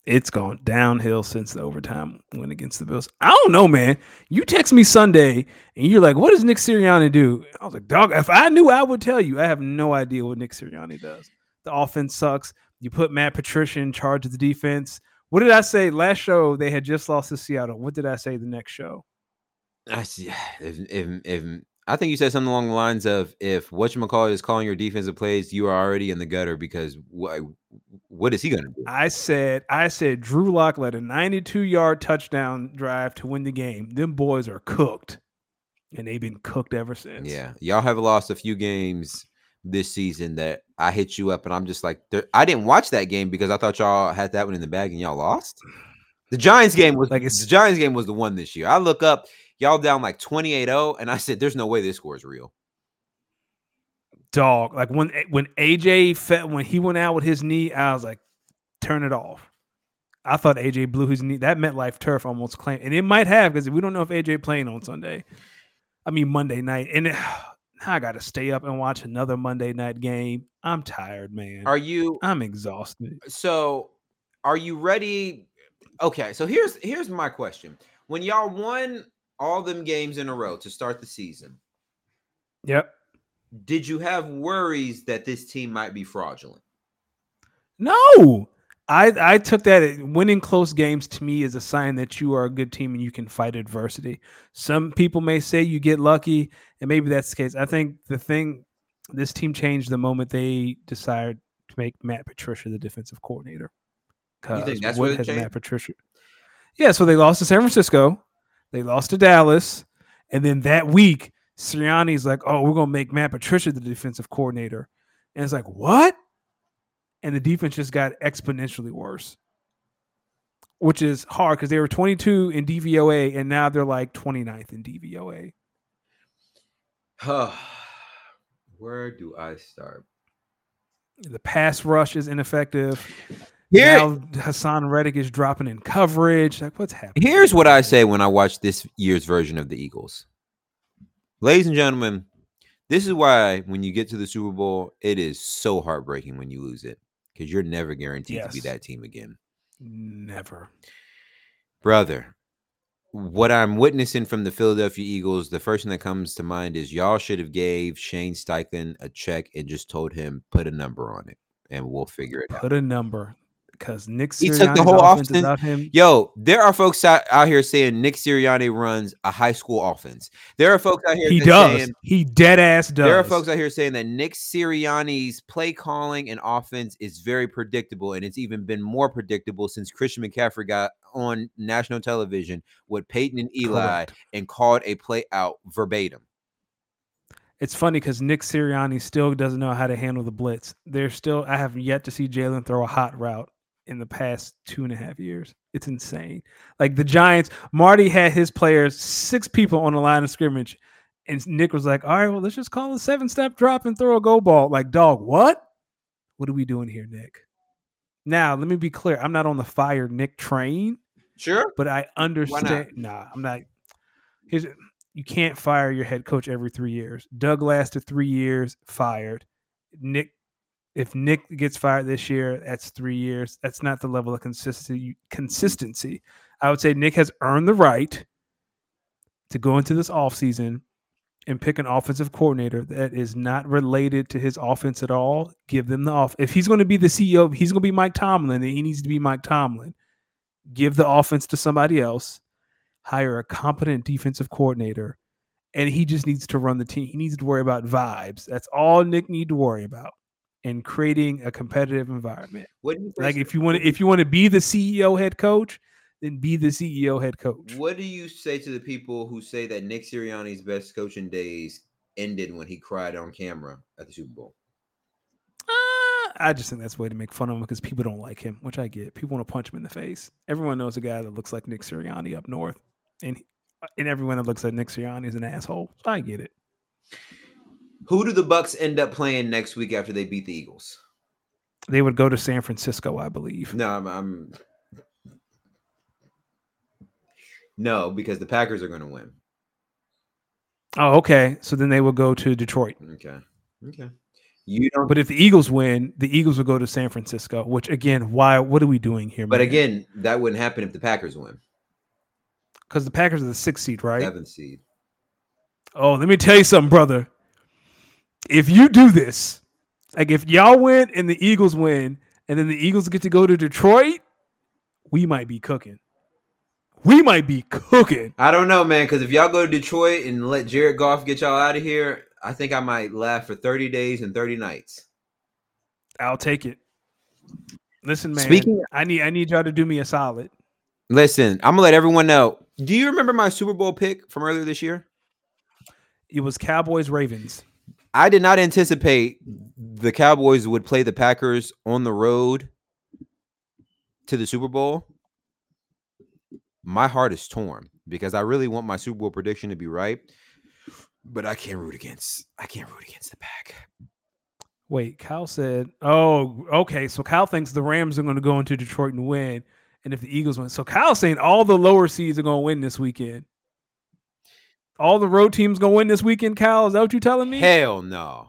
It's gone downhill since the overtime win against the Bills. I don't know, man. You text me Sunday and you're like, "What does Nick Sirianni do?" I was like, "Dog, if I knew, I would tell you." I have no idea what Nick Sirianni does. The offense sucks. You put Matt Patricia in charge of the defense. What did I say last show? They had just lost to Seattle. What did I say the next show? I see. If, if, if I think you said something along the lines of if what you call is calling your defensive plays, you are already in the gutter because what what is he going to do? I said, I said Drew Lock led a 92 yard touchdown drive to win the game. Them boys are cooked. And they've been cooked ever since. Yeah, y'all have lost a few games this season that I hit you up and I'm just like, I didn't watch that game because I thought y'all had that one in the bag and y'all lost. The Giants game was Like like it's- the Giants game was the one this year. I look up, y'all down like 28-0, and I said, There's no way this score is real. Dog. Like when eh, when AJ fe- when he went out with his knee, I was like, turn it off. I thought AJ blew his knee. That MetLife turf almost claimed, and it might have because we don't know if AJ playing on Sunday. I mean Monday night, and it, now I got to stay up and watch another Monday night game. I'm tired, man. Are you I'm exhausted. so are you ready? Okay, so here's here's my question. When y'all won all them games in a row to start the season, Yep. did you have worries that this team might be fraudulent? No, I I took that winning close games to me is a sign that you are a good team and you can fight adversity. Some people may say you get lucky, and maybe that's the case. I think the thing this team changed the moment they decided to make Matt Patricia the defensive coordinator. You think that's what it has changed? Matt Patricia? Yeah, so they lost to San Francisco, they lost to Dallas, and then that week Sirianni's like, "Oh, we're gonna make Matt Patricia the defensive coordinator," and it's like, "What?" and the defense just got exponentially worse, which is hard because they were 22 in DVOA and now they're like 29th in DVOA. Where do I start? The pass rush is ineffective. Here, now Haason Reddick is dropping in coverage. Like, what's happening? here's what I say when I watch this year's version of the Eagles. Ladies and gentlemen, this is why when you get to the Super Bowl, it is so heartbreaking when you lose it because you're never guaranteed to be that team again. Never. Brother, what I'm witnessing from the Philadelphia Eagles, the first thing that comes to mind is y'all should have gave Shane Steichen a check and just told him put a number on it and we'll figure it out. Put a number. Because Nick He took the whole offense offense- without him. Yo, there are folks out, out here saying Nick Sirianni runs a high school offense. There are folks out here He does. saying he dead ass does. There are folks out here saying that Nick Sirianni's play calling and offense is very predictable, and it's even been more predictable since Christian McCaffrey got on national television with Peyton and Eli Correct. and called a play out verbatim. It's funny because Nick Sirianni still doesn't know how to handle the blitz. There's still I have yet to see Jalen throw a hot route in the past two and a half years. It's insane. Like the Giants, Marty had his players, six people on the line of scrimmage, and Nick was like, "All right, well, let's just call a seven step drop and throw a go ball." Like, dog, what? What are we doing here, Nick? Now, let me be clear. I'm not on the fire Nick train Sure. but I understand. Nah, I'm not. Here's you can't fire your head coach every three years. Doug lasted three years, fired. Nick, if Nick gets fired this year, that's three years. That's not the level of consistency. Consistency. I would say Nick has earned the right to go into this offseason and pick an offensive coordinator that is not related to his offense at all. Give them the off. If he's going to be the CEO, he's going to be Mike Tomlin, then he needs to be Mike Tomlin give the offense to somebody else, hire a competent defensive coordinator, and he just needs to run the team. He needs to worry about vibes. That's all Nick need to worry about. And creating a competitive environment. What do you Like if you want to if you want to be the CEO head coach, then be the CEO head coach. What do you say to the people who say that Nick Sirianni's best coaching days ended when he cried on camera at the Super Bowl? Uh, I just think that's a way to make fun of him because people don't like him, which I get. People want to punch him in the face. Everyone knows a guy that looks like Nick Sirianni up north, and and everyone that looks like Nick Sirianni is an asshole. So I get it. Who do the Bucks end up playing next week after they beat the Eagles? They would go to San Francisco, I believe. No, I'm, I'm no, because the Packers are going to win. Oh, okay. So then they will go to Detroit. Okay, okay. You don't. But if the Eagles win, the Eagles will go to San Francisco. Which again, why? What are we doing here? But again, that wouldn't happen if the Packers win. because the Packers are the sixth seed, right? Seventh seed. Oh, let me tell you something, brother. If you do this, like if y'all win and the Eagles win, and then the Eagles get to go to Detroit, we might be cooking. We might be cooking. I don't know, man. Because if y'all go to Detroit and let Jared Goff get y'all out of here, I think I might laugh for thirty days and thirty nights. I'll take it. Listen, man. Speaking- I need I need y'all to do me a solid. Listen, I'm gonna let everyone know. Do you remember my Super Bowl pick from earlier this year? It was Cowboys Ravens. I did not anticipate the Cowboys would play the Packers on the road to the Super Bowl. My heart is torn because I really want my Super Bowl prediction to be right, but I can't root against I can't root against the pack. Wait, Kyle said, "Oh, okay." So Kyle thinks the Rams are going to go into Detroit and win, and if the Eagles win, so Kyle's saying all the lower seeds are going to win this weekend. All the road teams going to win this weekend. Kyle, is that what you're telling me? Hell no.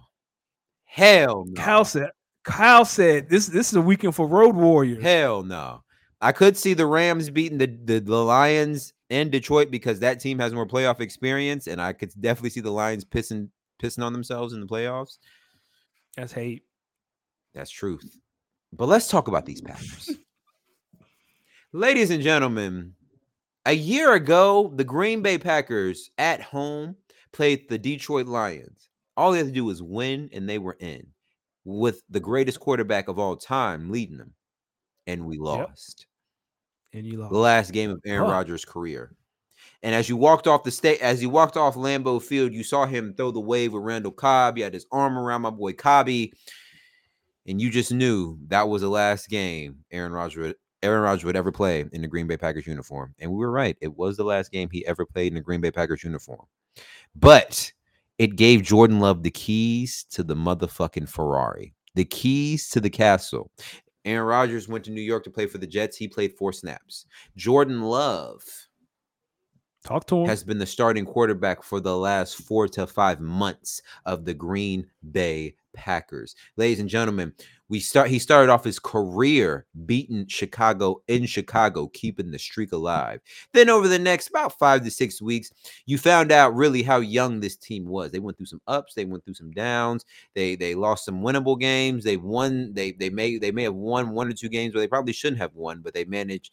Hell no. Kyle said. Kyle said this. This is a weekend for road warriors. Hell no. I could see the Rams beating the, the, the Lions in Detroit because that team has more playoff experience, and I could definitely see the Lions pissing pissing on themselves in the playoffs. That's hate. That's truth. But let's talk about these Packers. Ladies and gentlemen, a year ago, the Green Bay Packers at home played the Detroit Lions. All they had to do was win, and they were in with the greatest quarterback of all time leading them. And we lost And you lost. the last game of Aaron Huh. Rodgers' career. And as you walked off the state, as you walked off Lambeau Field, you saw him throw the wave with Randall Cobb. He had his arm around my boy Cobby, and you just knew that was the last game Aaron Rodgers Aaron Rodgers would ever play in the Green Bay Packers uniform. And we were right; it was the last game he ever played in the Green Bay Packers uniform. But it gave Jordan Love the keys to the motherfucking Ferrari, the keys to the castle. Aaron Rodgers went to New York to play for the Jets. He played four snaps. Jordan Love Talk to him. has been the starting quarterback for the last four to five months of the Green Bay Packers. Ladies and gentlemen, We start he started off his career beating Chicago in Chicago, keeping the streak mm. alive. Then over the next about 5 to 6 weeks, you found out really how young this team was. They went through some ups, they went through some downs. They they lost some winnable games. They won they they may they may have won one or two games where they probably shouldn't have won, but they managed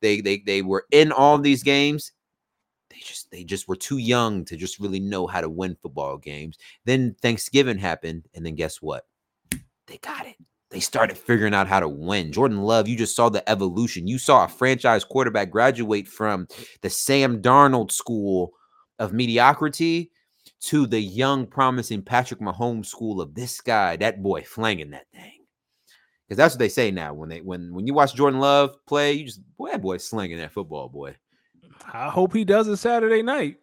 they they they were in all these games they just they just were too young to just really know how to win football games. Then Thanksgiving happened, and then guess what? They got it. They started figuring out how to win. Jordan Love, you just saw the evolution. You saw a franchise quarterback graduate from the Sam Darnold school of mediocrity to the young, promising Patrick Mahomes school of this guy, that boy flanging that thing. Because that's what they say now. When they when when you watch Jordan Love play, you just boy, that boy slinging that football, boy. I hope he does it Saturday night.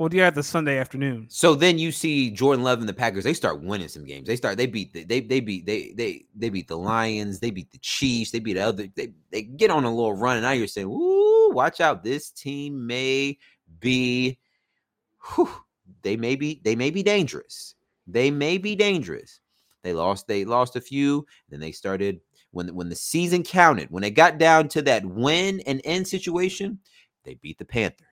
Well, have the Sunday afternoon? So then you see Jordan Love and the Packers. They start winning some games. They start. They beat. The, they they beat. They they they beat the Lions. They beat the Chiefs. They beat the other. They they get on a little run, and now you're saying, "Ooh, watch out! This team may be. Whew, they may be. They may be dangerous. They may be dangerous." They lost. They lost a few. Then they started when when the season counted. When they got down to that win and end situation, they beat the Panthers.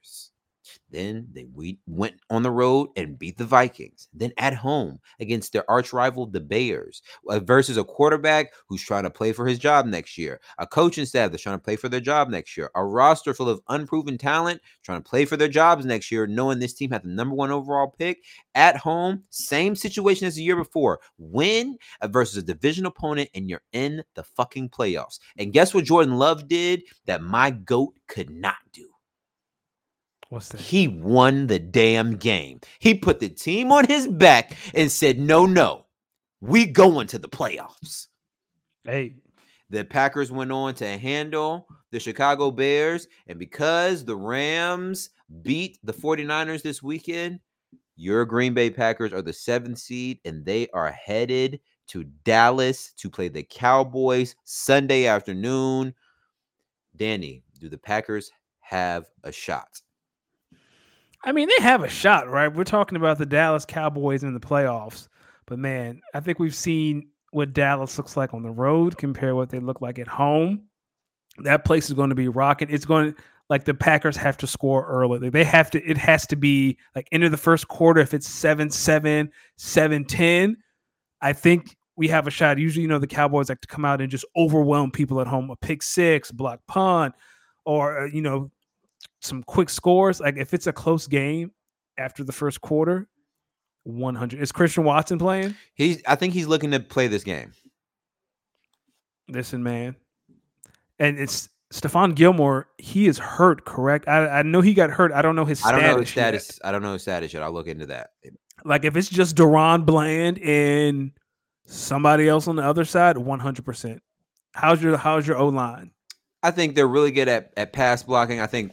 Then they we went on the road and beat the Vikings. Then at home against their arch rival, the Bears, uh, versus a quarterback who's trying to play for his job next year, a coaching staff that's trying to play for their job next year, a roster full of unproven talent trying to play for their jobs next year, knowing this team had the number one overall pick at home. Same situation as the year before. Win uh, versus a division opponent, and you're in the fucking playoffs. And guess what Jordan Love did that my goat could not do? What's that? He won the damn game. He put the team on his back and said, "No, no, we going to the playoffs." Hey, the Packers went on to handle the Chicago Bears, and because the Rams beat the 49ers this weekend, your Green Bay Packers are the seventh seed, and they are headed to Dallas to play the Cowboys Sunday afternoon. Danny, do the Packers have a shot? I mean, they have a shot, right? We're talking about the Dallas Cowboys in the playoffs, but man, I think we've seen what Dallas looks like on the road compared what they look like at home. That place is going to be rocking. It's going to like the Packers have to score early. They have to, it has to be like into the first quarter. If it's 7 7, 7 10, I think we have a shot. Usually, you know, the Cowboys like to come out and just overwhelm people at home a pick six, block punt, or, uh, you know, some quick scores. Like if it's a close game after the first quarter, 100. Is Christian Watson playing? He's I think he's looking to play this game. Listen, man. And it's Stephon Gilmore, he is hurt, correct? I, I know he got hurt. I don't know his I don't know his status. status. I don't know his status yet. I'll look into that. Like if it's just DaRon Bland and somebody else on the other side, 100%. How's your how's your O line? I think they're really good at, at pass blocking. I think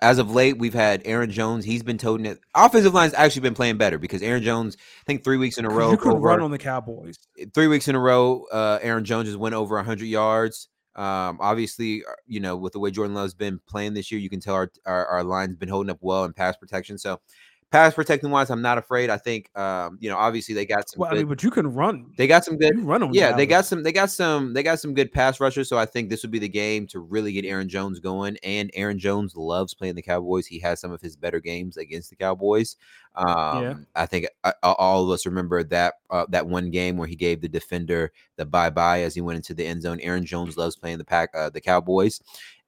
as of late, we've had Aaron Jones. He's been toting it. Offensive line's actually been playing better because Aaron Jones, I think three weeks in a row, You could over- run on the Cowboys. three weeks in a row, uh, Aaron Jones has went over 100 yards. Um, obviously, uh, you know, with the way Jordan Love's been playing this year, you can tell our, our, our line's been holding up well in pass protection. So, pass protecting wise, I'm not afraid. I think, um, you know, obviously they got some. Well, I good- mean, but you can run. they got some good run yeah, they got some. They got some. They got some good pass rushers. So I think this would be the game to really get Aaron Jones going. And Aaron Jones loves playing the Cowboys. He has some of his better games against the Cowboys. Um, I think uh, all of us remember that uh, that one game where he gave the defender the bye bye as he went into the end zone. Aaron Jones loves playing the pack uh, the Cowboys.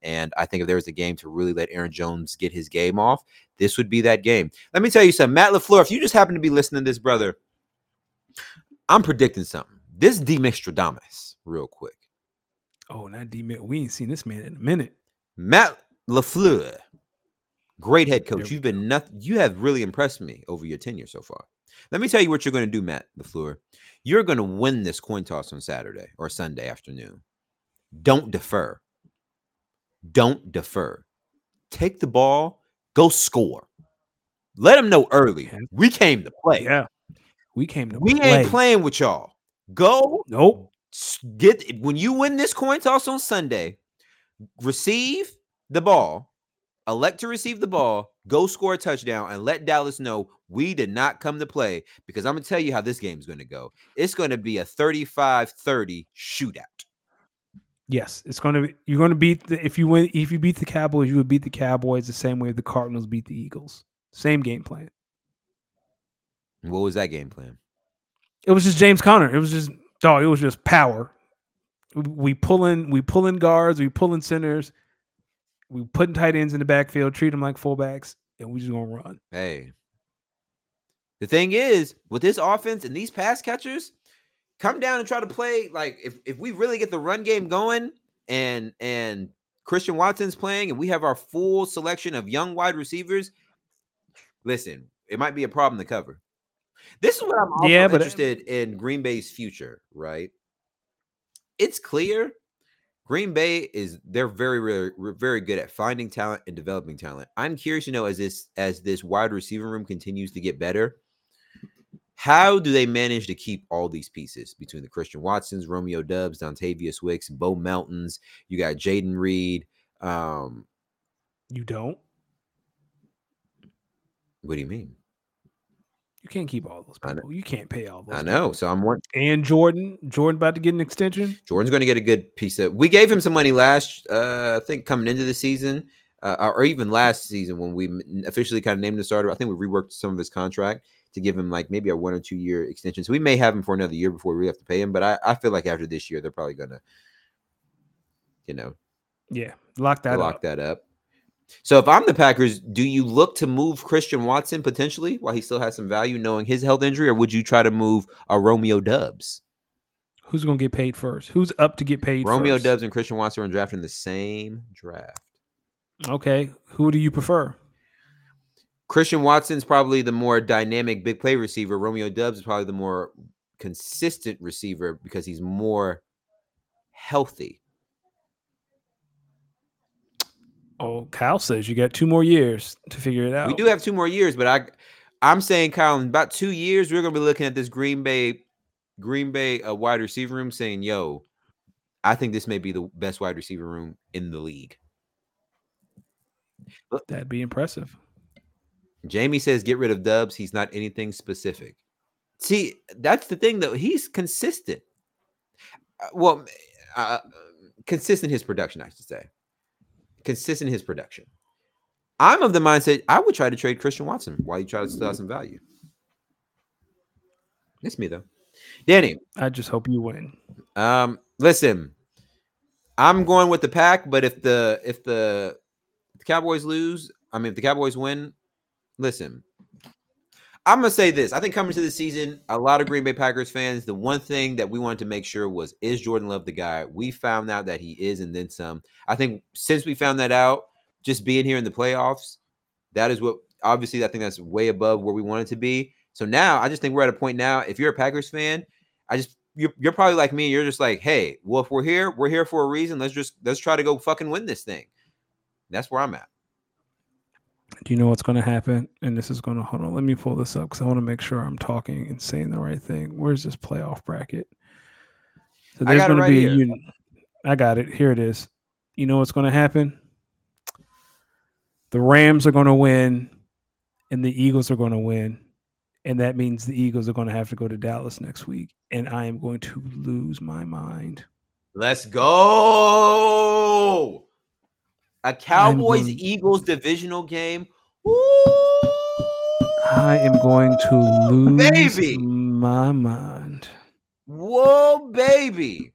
And I think if there was a game to really let Aaron Jones get his game off, this would be that game. Let me tell you something, Matt Lafleur. If you just happen to be listening to this, brother, I'm predicting something. This D real quick. Oh, not D. We ain't seen this man in a minute. Matt Lafleur, great head coach. You've been nothing. You have really impressed me over your tenure so far. Let me tell you what you're going to do, Matt Lafleur. You're going to win this coin toss on Saturday or Sunday afternoon. Don't defer. Don't defer. Take the ball. Go score. Let them know early. We came to play. Yeah. We came to We play. ain't playing with y'all. Go Nope. get when you win this coin toss on Sunday, receive the ball, elect to receive the ball, Go score a touchdown and let Dallas know we did not come to play because I'm going to tell you how this game's going to go. It's going to be a 35 30 shootout. Yes, it's going to be. You're going to beat the if you win if you beat the Cowboys, you would beat the Cowboys the same way the Cardinals beat the Eagles. Same game plan. What was that game plan? It was just James Conner. It was just oh, it was just power. We pull in, we pull in guards, we pull in centers, we put in tight ends in the backfield, treat them like fullbacks, and we just gonna run. Hey, the thing is with this offense and these pass catchers, come down and try to play like if if we really get the run game going and and Christian Watson's playing and we have our full selection of young wide receivers, listen, it might be a problem to cover. This is what I'm also Yeah, but- interested in Green Bay's future, right? It's clear Green Bay is they're very, very, very good at finding talent and developing talent. I'm curious to know as this as this wide receiver room continues to get better, how do they manage to keep all these pieces between the Christian Watsons, Romeo Doubs, Dontayvion Wicks, Bo Meltons? You got Jayden Reed. Um, You don't. what do you mean? You can't keep all those people. You can't pay all those. I know. people. So I'm one. And Jordan, Jordan about to get an extension. Jordan's going to get a good piece of. We gave him some money last, uh, I think, coming into the season, uh, or even last season when we officially kind of named the starter. I think we reworked some of his contract to give him like maybe a one or two year extension. So we may have him for another year before we have to pay him. But I, I feel like after this year, they're probably going to, you know, Yeah, lock that lock up. that up. So if I'm the Packers, do you look to move Christian Watson potentially while he still has some value, knowing his health injury, or would you try to move a Romeo Doubs? Who's gonna get paid first? Who's up to get paid? Romeo first? Doubs and Christian Watson are drafted in the same draft. Okay, who do you prefer? Christian Watson's probably the more dynamic big play receiver. Romeo Doubs is probably the more consistent receiver because he's more healthy. Oh, Kyle says you got two more years to figure it out. We do have two more years, but I, I'm saying, Kyle, in about two years, we're gonna be looking at this Green Bay, Green Bay uh, wide receiver room, saying, "Yo, I think this may be the best wide receiver room in the league." That'd be impressive. Jamie says, "Get rid of Doubs. He's not anything specific." See, that's the thing, though. He's consistent. Uh, well, uh, consistent his production, I should say. Consistent his production. I'm of the mindset I would try to trade Christian Watson while you try to still have some value. It's me though, Danny. I just hope you win. Um, listen, I'm going with the pack, but if the if the, the Cowboys lose, I mean if the Cowboys win, listen. I'm gonna say this. I think coming to the season, a lot of Green Bay Packers fans, the one thing that we wanted to make sure was is Jordan Love the guy? We found out that he is, and then some. I think since we found that out, just being here in the playoffs, that is what obviously I think that's way above where we wanted to be. So now I just think we're at a point now. If you're a Packers fan, I just you're, you're probably like me. You're just like, hey, well, if we're here, we're here for a reason. Let's just let's try to go fucking win this thing. That's where I'm at. Do you know what's going to happen? And this is going to hold on. Let me pull this up because I want to make sure I'm talking and saying the right thing. Where's this playoff bracket? So there's got it gonna be a uni- I got it. Here it is. You know what's going to happen? The Rams are going to win, and the Eagles are going to win, and that means the Eagles are going to have to go to Dallas next week, and I am going to lose my mind. Let's go. A Cowboys going- Eagles divisional game. I am going to lose Baby. my mind. Whoa, baby.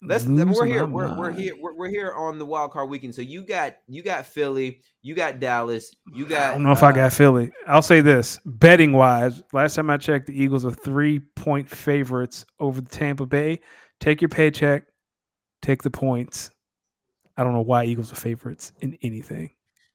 Let's Lose we're here. We're, we're here. We're, we're here on the wild card weekend. So you got you got Philly, you got Dallas, you got I don't know if I uh, got Philly. I'll say this betting wise, last time I checked, the Eagles are three point favorites over the Tampa Bay. Take your paycheck, take the points. I don't know why Eagles are favorites in anything,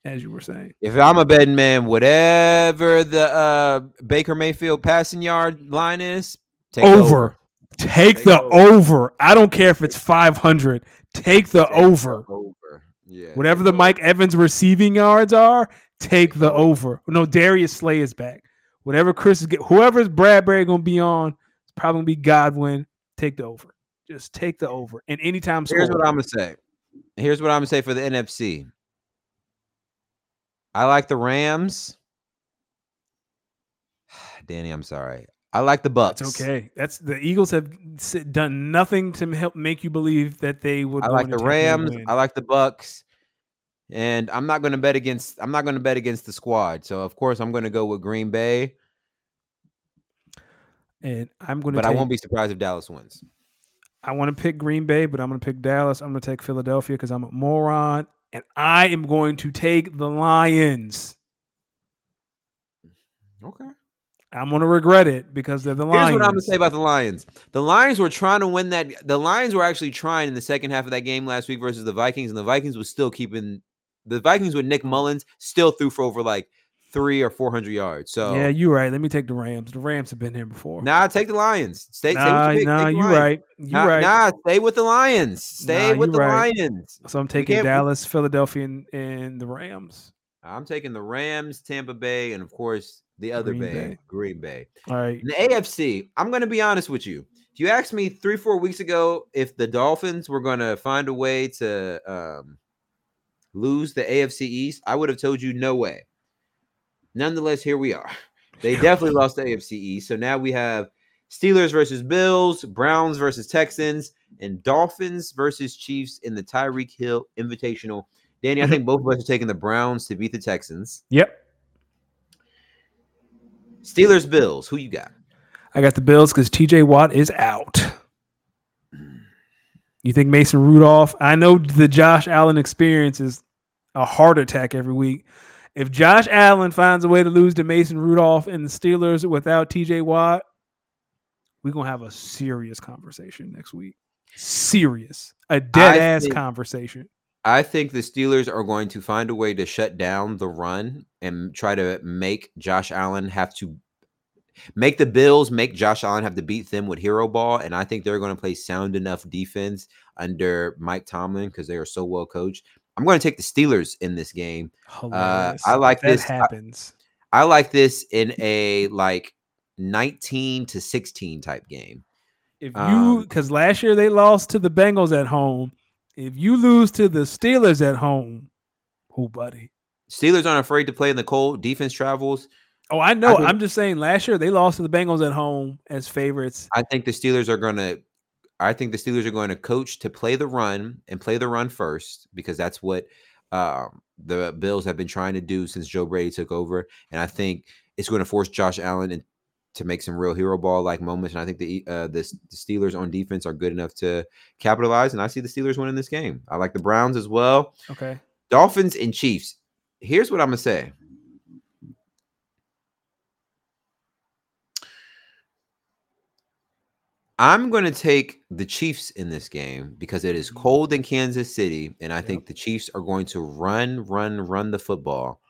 as you were saying. If I'm a betting man, whatever the uh, Baker Mayfield passing yard line is, take over. Take Take the over. over. I don't care if it's 500. Take the Take over. Over. Yeah. Whatever the over. Mike Evans receiving yards are, take the over. No, Darius Slay is back. Whatever Chris is get, whoever's Bradberry gonna be on, it's probably gonna be Godwin. Take the over. Just take the over. And anytime Here's score. what I'm gonna say. Here's what I'm gonna say for the NFC. I like the Rams. Danny, I'm sorry. I like the Bucks. It's okay. That's the Eagles have done nothing to help make you believe that they would. I like the and take away a Rams. I like the Bucks. And I'm not going to bet against I'm not going to bet against the squad. So of course I'm going to go with Green Bay, and I'm going to. but I won't be surprised if Dallas wins. I want to pick Green Bay, but I'm going to pick Dallas. I'm going to take Philadelphia because I'm a moron, and I am going to take the Lions. Okay. I'm going to regret it because they're the Lions. Here's what I'm gonna say about the Lions. The Lions were trying to win that. The Lions were actually trying in the second half of that game last week versus the Vikings, and the Vikings was still keeping the Vikings with Nick Mullens still threw for over like three or four hundred yards. So yeah, you're right. Let me take the Rams. The Rams have been here before. nah, take the Lions. Stay, stay nah, with your nah, Take the you Lions. right. You Nah, right. nah, stay with the Lions. Stay Nah, with the right. Lions. So I'm taking Dallas, Philadelphia, and, and the Rams. I'm taking the Rams, Tampa Bay, and of course the other Green Bay, Bay. Green Bay. All right. In the AFC, I'm going to be honest with you. If you asked me three, four weeks ago if the Dolphins were going to find a way to um, lose the AFC East, I would have told you no way. Nonetheless, here we are. They definitely lost the AFC East. So now we have Steelers versus Bills, Browns versus Texans, and Dolphins versus Chiefs in the Tyreek Hill Invitational. Danny, I mm-hmm. think both of us are taking the Browns to beat the Texans. Yep. Steelers, Bills. Who you got? I got the Bills because TJ Watt is out. You think Mason Rudolph? I know the Josh Allen experience is a heart attack every week. If Josh Allen finds a way to lose to Mason Rudolph and the Steelers without TJ Watt, we're gonna have a serious conversation next week. Serious, a dead ass think- conversation. I think the Steelers are going to find a way to shut down the run and try to make Josh Allen have to make the Bills make Josh Allen have to beat them with hero ball. And I think they're going to play sound enough defense under Mike Tomlin because they are so well coached. I'm going to take the Steelers in this game. Hilarious. I like that this- happens. I like this in a like 19 to 16 type game. If you Um, because last year they lost to the Bengals at home. If you lose to the Steelers at home, who buddy? Steelers aren't afraid to play in the cold. Defense travels. Oh, I know. think- I'm just saying last year they lost to the Bengals at home as favorites. I think the Steelers are going to. I think the Steelers are going to coach to play the run and play the run first because that's what um, the Bills have been trying to do since Joe Brady took over, and I think it's going to force Josh Allen in, to make some real hero ball like moments. And I think the uh, the, the Steelers on defense are good enough to capitalize, and I see the Steelers winning this game. I like the Browns as well. Okay. Dolphins and Chiefs. Here's what I'm gonna say. I'm going to take the Chiefs in this game because it is cold in Kansas City, and I Yep. think the Chiefs are going to run, run, run the football.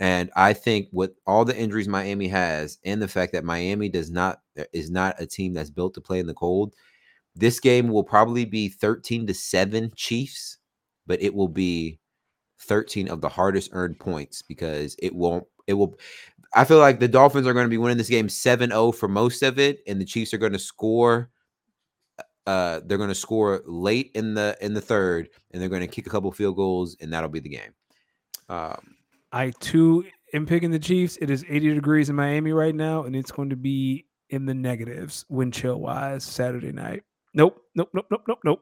And I think with all the injuries Miami has, and the fact that Miami does not uh, is not a team that's built to play in the cold, this game will probably be 13 to 7 Chiefs, but it will be 13 of the hardest earned points because it won't it will I feel like the Dolphins are going to be winning this game 7-0 for most of it and the Chiefs are going to score uh they're going to score late in the in the third and they're going to kick a couple field goals and that'll be the game. Um I too am picking the Chiefs. It is 80 degrees in Miami right now, and it's going to be in the negatives wind chill wise Saturday night. Nope, nope, nope, nope, nope, nope.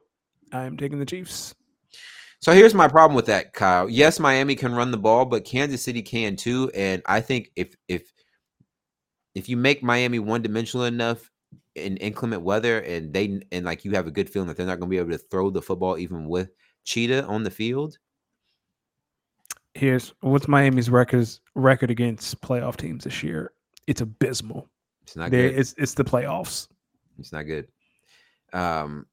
I am taking the Chiefs. So here's my problem with that, Kyle. Yes, Miami can run the ball, but Kansas City can too. And I think if if if you make Miami one dimensional enough in inclement weather, and they and like you have a good feeling that they're not going to be able to throw the football even with Cheetah on the field, Here's what's Miami's records record against playoff teams this year. It's abysmal. it's not They- good. It's it's the playoffs. It's not good. Um,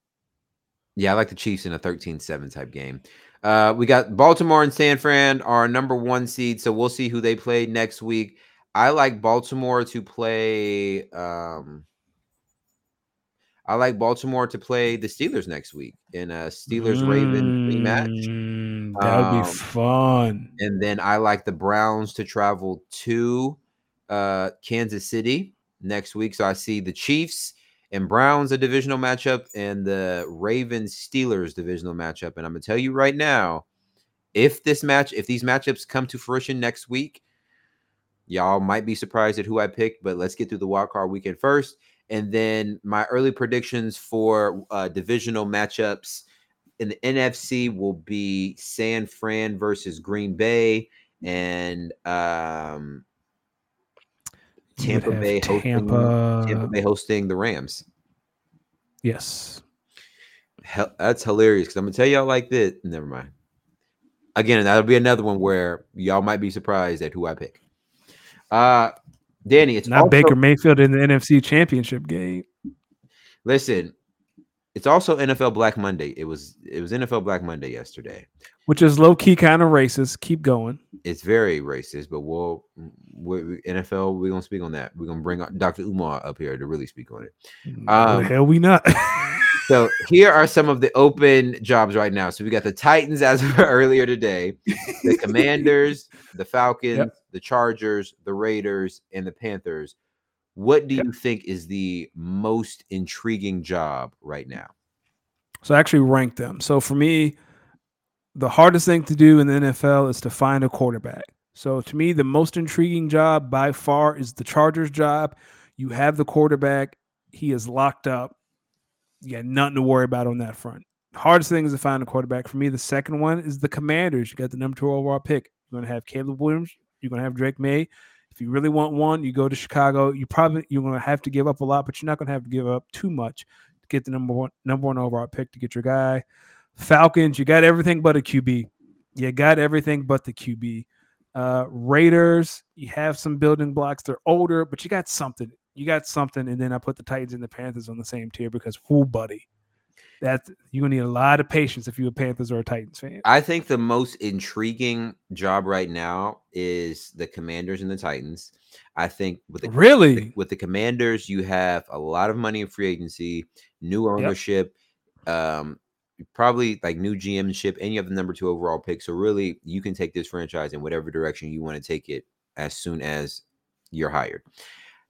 yeah, I like the Chiefs in a 13-7 type game. Uh, we got Baltimore and San Fran are number one seed, so we'll see who they play next week. I like Baltimore to play. Um, I like Baltimore to play the Steelers next week in a Steelers Raven rematch, Mm, That would Um, be fun. and then I like the Browns to travel to uh, Kansas City next week. So I see the Chiefs and Browns a divisional matchup, and the Ravens Steelers divisional matchup. And I'm gonna tell you right now, if this match, if these matchups come to fruition next week, y'all might be surprised at who I picked. But let's get through the wild card weekend first, and then my early predictions for uh, divisional matchups in the NFC will be San Fran versus Green Bay and um, Tampa Bay hosting Tampa. Tampa Bay hosting the Rams. Yes. Hell, that's hilarious because I'm gonna tell y'all like this. Never mind. Again, that'll be another one where y'all might be surprised at who I pick. Uh Danny, it's Not also, Baker Mayfield in the NFC Championship game. Listen, it's also NFL Black Monday. It was it was NFL Black Monday yesterday. which is low key kind of racist. Keep going. It's very racist, but we'll we, NFL. We're gonna speak on that. We're gonna bring Dr. Umar up here to really speak on it. Um, hell we not. So here are some of the open jobs right now. So we got the Titans as of earlier today, the Commanders, the Falcons, the Chargers, the Raiders, and the Panthers. What do Yep. you think is the most intriguing job right now? so I actually rank them. So for me, the hardest thing to do in the NFL is to find a quarterback. So to me, the most intriguing job by far is the Chargers job. You have the quarterback, he is locked up. You got nothing to worry about on that front. Hardest thing is to find a quarterback. For me, the second one is the Commanders. You got the number two overall pick. You're going to have Caleb Williams. You're going to have Drake Maye. If you really want one, you go to Chicago. You probably you're going to have to give up a lot, but you're not going to have to give up too much to get the number one number one overall pick to get your guy. Falcons, you got everything but a QB. You got everything but the QB. Uh, Raiders, you have some building blocks. They're older, but you got something. You got something. And then I put the Titans and the Panthers on the same tier because, whoo, buddy, that you're gonna need a lot of patience if you're a Panthers or a Titans fan. I think the most intriguing job right now is the Commanders and the Titans. I think with the Really? with the Commanders, you have a lot of money in free agency, new ownership, um, probably like new GMship, and you have the number two overall pick. So really, you can take this franchise in whatever direction you want to take it as soon as you're hired.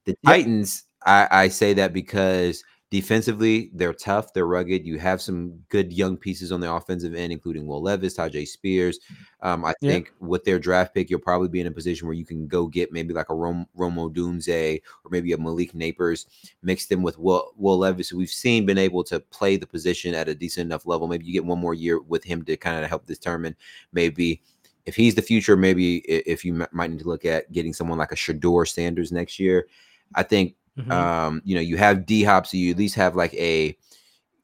The Yep. Titans, I, I say that because defensively they're tough, they're rugged. You have some good young pieces on the offensive end, including Will Levis, Tyjae Spears. Um, I Yeah. think with their draft pick, you'll probably be in a position where you can go get maybe like a Rom- Rome Odunze or maybe a Malik Nabers, mix them with Will, Will Levis, who we've seen been able to play the position at a decent enough level. Maybe you get one more year with him to kind of help determine maybe if he's the future, maybe if you might need to look at getting someone like a Shedeur Sanders next year. I think Mhm. um, you know, you have D Hop, so you at least have like a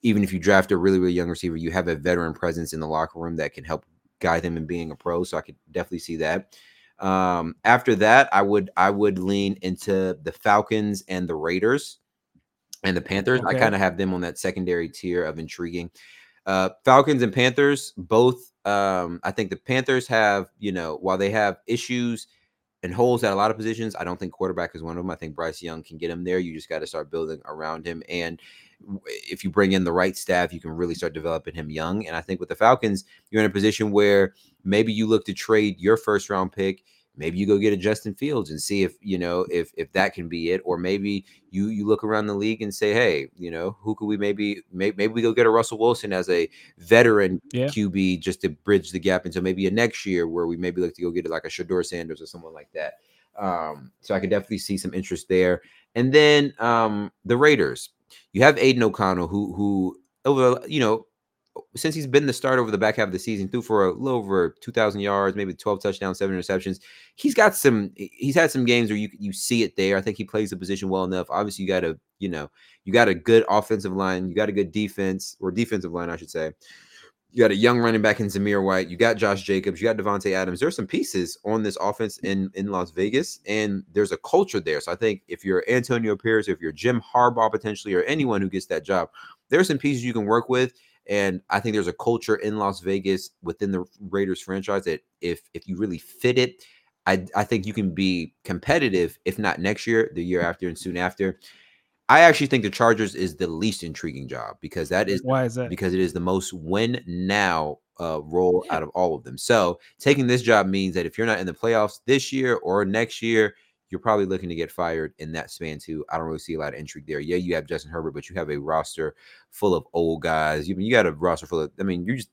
even if you draft a really, really young receiver, you have a veteran presence in the locker room that can help guide them in being a pro. So I could definitely see that. Um, after that, I would I would lean into the Falcons and the Raiders and the Panthers. I kind of have them on that secondary tier of intriguing. Uh, Falcons and Panthers, both. Um, I think the Panthers have, you know, while they have issues and holes at a lot of positions, I don't think quarterback is one of them. I think Bryce Young can get him there. You just got to start building around him. And if you bring in the right staff, you can really start developing him young. And I think with the Falcons, you're in a position where maybe you look to trade your first round pick. Maybe you go get a Justin Fields and see if you know if if that can be it, or maybe you you look around the league and say, hey, you know, who could we maybe maybe, maybe we go get a Russell Wilson as a veteran Yeah. QB just to bridge the gap until maybe a next year where we maybe look to go get like a Shedeur Sanders or someone like that. Um, so I could definitely see some interest there. And then um, the Raiders, you have Aidan O'Connell, who who over you know since he's been the starter over the back half of the season, threw for a little over two thousand yards, maybe twelve touchdowns, seven interceptions. He's got some. He's had some games where you you see it there. I think he plays the position well enough. Obviously, you got a you know you got a good offensive line, you got a good defense or defensive line, I should say. You got a young running back in Zamir White. You got Josh Jacobs. You got Davante Adams. There's some pieces on this offense in in Las Vegas, and there's a culture there. So I think if you're Antonio Pierce, if you're Jim Harbaugh potentially, or anyone who gets that job, there's some pieces you can work with. And I think there's a culture in Las Vegas within the Raiders franchise that if if you really fit it, I I think you can be competitive, if not next year, the year after, and soon after. I actually think the Chargers is the least intriguing job because that is Why is that? because it is the most win now uh, role out of all of them. So taking this job means that if you're not in the playoffs this year or next year, you're probably looking to get fired in that span too. I don't really see a lot of intrigue there. Yeah, you have Justin Herbert, but you have a roster full of old guys. You you got a roster full of. I mean, you just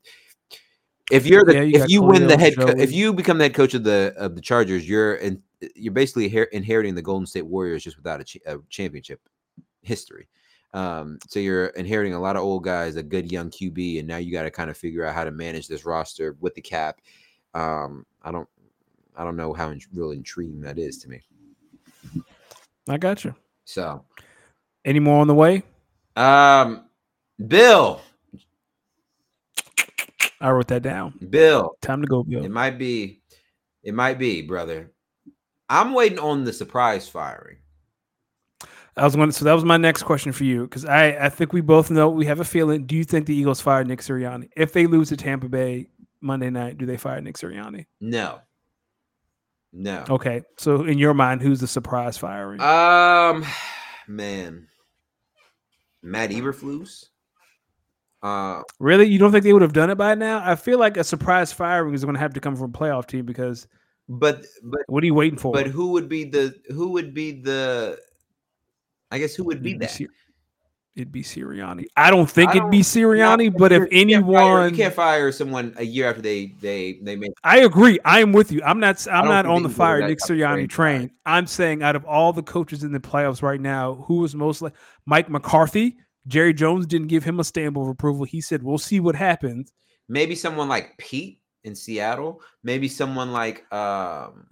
If you're the Yeah, you if you win the head co- if you become the head coach of the of the Chargers, you're in, you're basically her- inheriting the Golden State Warriors just without a, ch- a championship history. Um, so you're inheriting a lot of old guys, a good young QB, and now you got to kind of figure out how to manage this roster with the cap. Um, I don't I don't know how in, real intriguing that is to me. I got you. So, Any more on the way? um, Bill, I wrote that down. Bill, Time to go, Bill. It might be, it might be, brother. I'm waiting on the surprise firing. I was going to, so that was my next question for you because I, I think we both know we have a feeling. Do you think the Eagles fire Nick Sirianni? If they lose to Tampa Bay Monday night, do they fire Nick Sirianni? No, no. Okay. So in your mind, who's the surprise firing? Um, man, Matt Eberflus. Uh, really? You don't think they would have done it by now? I feel like a surprise firing is going to have to come from a playoff team because but but what are you waiting for? but who would be the who would be the? I guess who would be be that? It'd be Sirianni. I don't think I it'd be don't- Sirianni, but if you can't fire- anyone, you can't fire someone a year after they they they make. I agree. I am with you. I'm not. I'm don't on the can go to fire Nick Sirianni train train. I'm saying out of all the coaches in the playoffs right now, who was most like Mike McCarthy? Jerry Jones didn't give him a stamp of approval. He said, "We'll see what happens." Maybe someone like Pete in Seattle. Maybe someone like um.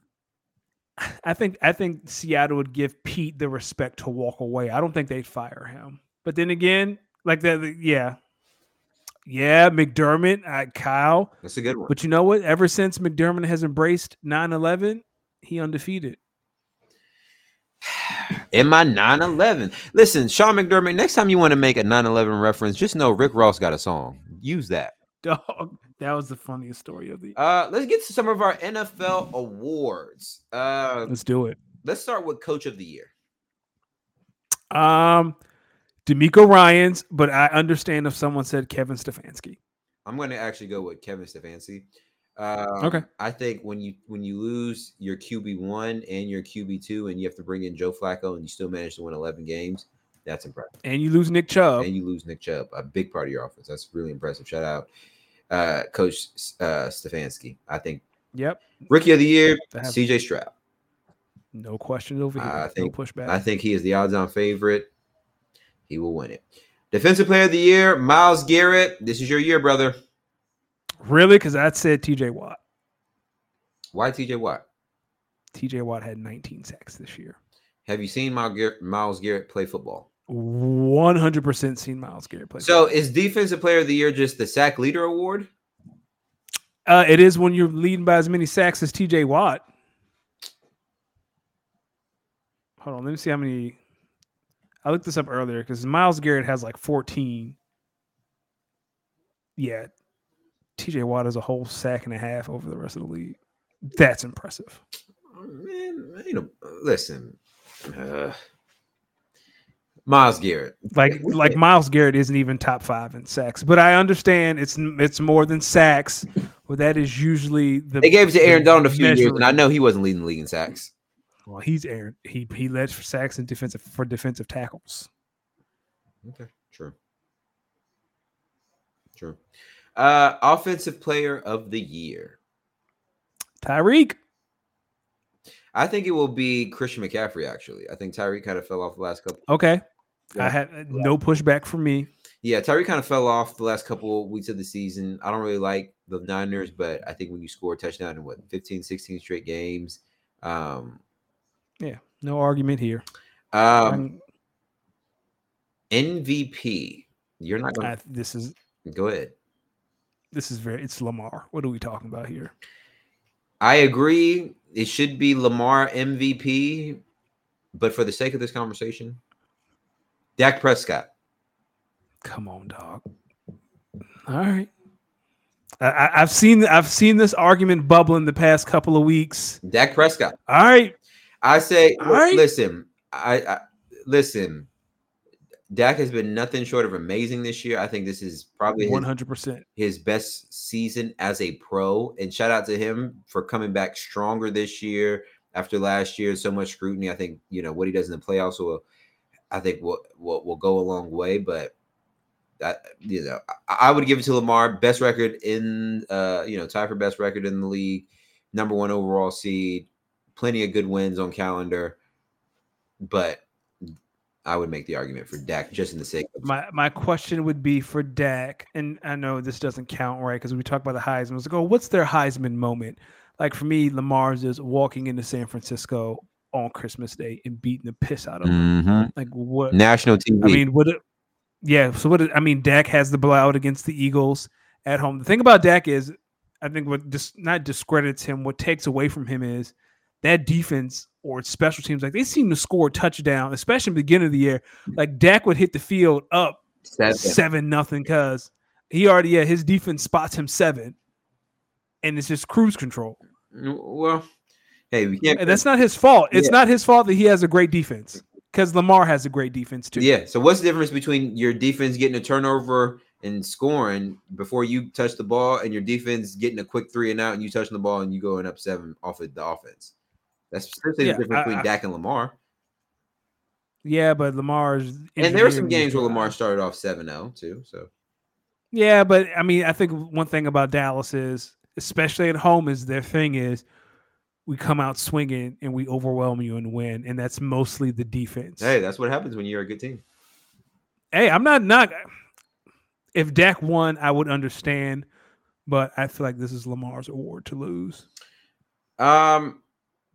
I think. I think Seattle would give Pete the respect to walk away. I don't think they'd fire him. But then again, like that, yeah, yeah, McDermott, uh, Kyle. That's a good one. But you know what? Ever since McDermott has embraced 9-11, he undefeated. In my 9-11. Listen, Sean McDermott, next time you want to make a 9-11 reference, just know Rick Ross got a song. Use that. Dog, that was the funniest story of the. Uh, let's get to some of our NFL awards. Uh, Let's do it. let's start with Coach of the Year. Um, DeMeco Ryans, but I understand if someone said Kevin Stefanski. I'm going to actually go with Kevin Stefanski. Um, Okay. I think when you when you lose your QB one and your QB two, and you have to bring in Joe Flacco, and you still manage to win 11 games, that's impressive. And you lose Nick Chubb. and you lose Nick Chubb, a big part of your offense. That's really impressive. Shout out, uh, Coach uh, Stefanski. I think Yep. Rookie of the Year, CJ Stroud. No question over here. I think- no pushback. I think he is the odds-on favorite. He will win it. Defensive Player of the Year, Myles Garrett. This is your year, brother. really? Because I said TJ Watt. Why TJ Watt? TJ Watt had 19 sacks this year. Have you seen Myles Garrett, play football? 100% seen Myles Garrett play. So is Defensive Player of the Year just the sack leader award? Uh, it is when you're leading by as many sacks as TJ Watt. Hold on, let me see how many. I looked this up earlier because Myles Garrett has like 14. Yeah, TJ Watt is a whole sack and a half over the rest of the league. That's impressive. Oh, man, you know, listen, uh, Myles Garrett. Like like Myles Garrett isn't even top five in sacks, but I understand it's it's more than sacks. Well, that is usually the. They gave it to Aaron Donald a few years, and I know he wasn't leading the league in sacks. Well, he's Aaron. He he led for sacks and defensive for defensive tackles. Okay, true. True. Uh, offensive player of the year. Tyreek. I think it will be Christian McCaffrey. Actually, I think Tyreek kind of fell off the last couple. Okay. Yeah. I had uh, no pushback from me. Yeah, Tyreek kind of fell off the last couple weeks of the season. I don't really like the Niners, but I think when you score a touchdown in what 15, 16 straight games, um, Yeah, no argument here. um, MVP. You're not gonna this is go ahead. this is very. It's Lamar. What are we talking about here? I agree. It should be Lamar MVP, but for the sake of this conversation, Dak Prescott. Come on, dog. All right. I, I've seen I've seen this argument bubbling the past couple of weeks. Dak Prescott. All right. I say, right. listen, I, I listen. Dak has been nothing short of amazing this year. I think this is probably hundred percent. his best season as a pro. And shout out to him for coming back stronger this year after last year. So much scrutiny. I think you know what he does in the playoffs will, I think will will, will go a long way. But that you know, I, I would give it to Lamar. Best record in uh, you know, tie for best record in the league, number one overall seed, plenty of good wins on calendar. But I would make the argument for Dak just in the sake of My my question would be for Dak, and I know this doesn't count, right? Because we talk about the Heisman. It's like, oh, what's their Heisman moment? Like for me, Lamar's is walking into San Francisco on Christmas Day and beating the piss out of them. Mhm. Like what? national TV. I mean, what? Yeah. So what? I mean, Dak has the blowout against the Eagles at home. The thing about Dak is, I think what dis, not discredits him, what takes away from him is that defense or special teams. Like they seem to score a touchdown, especially in the beginning of the year. Like Dak would hit the field up Seven. seven nothing because he already yeah his defense spots him seven, and it's just cruise control. Well, hey, we can't. And that's not his fault. It's Yeah. not his fault that he has a great defense because Lamar has a great defense too. Yeah. So what's the difference between your defense getting a turnover and scoring before you touch the ball, and your defense getting a quick three and out, and you touching the ball and you going up seven off of the offense? That's essentially Yeah, the difference I- between I- Dak and Lamar. Yeah, but Lamar's And there were some games where. Lamar started off 7-0 too. So Yeah, but I mean, I think one thing about Dallas is, especially at home, is their thing is we come out swinging and we overwhelm you and win, and that's mostly the defense. hey, that's what happens when you're a good team. Hey, I'm not not. If Dak won, I would understand, but I feel like this is Lamar's award to lose. Um,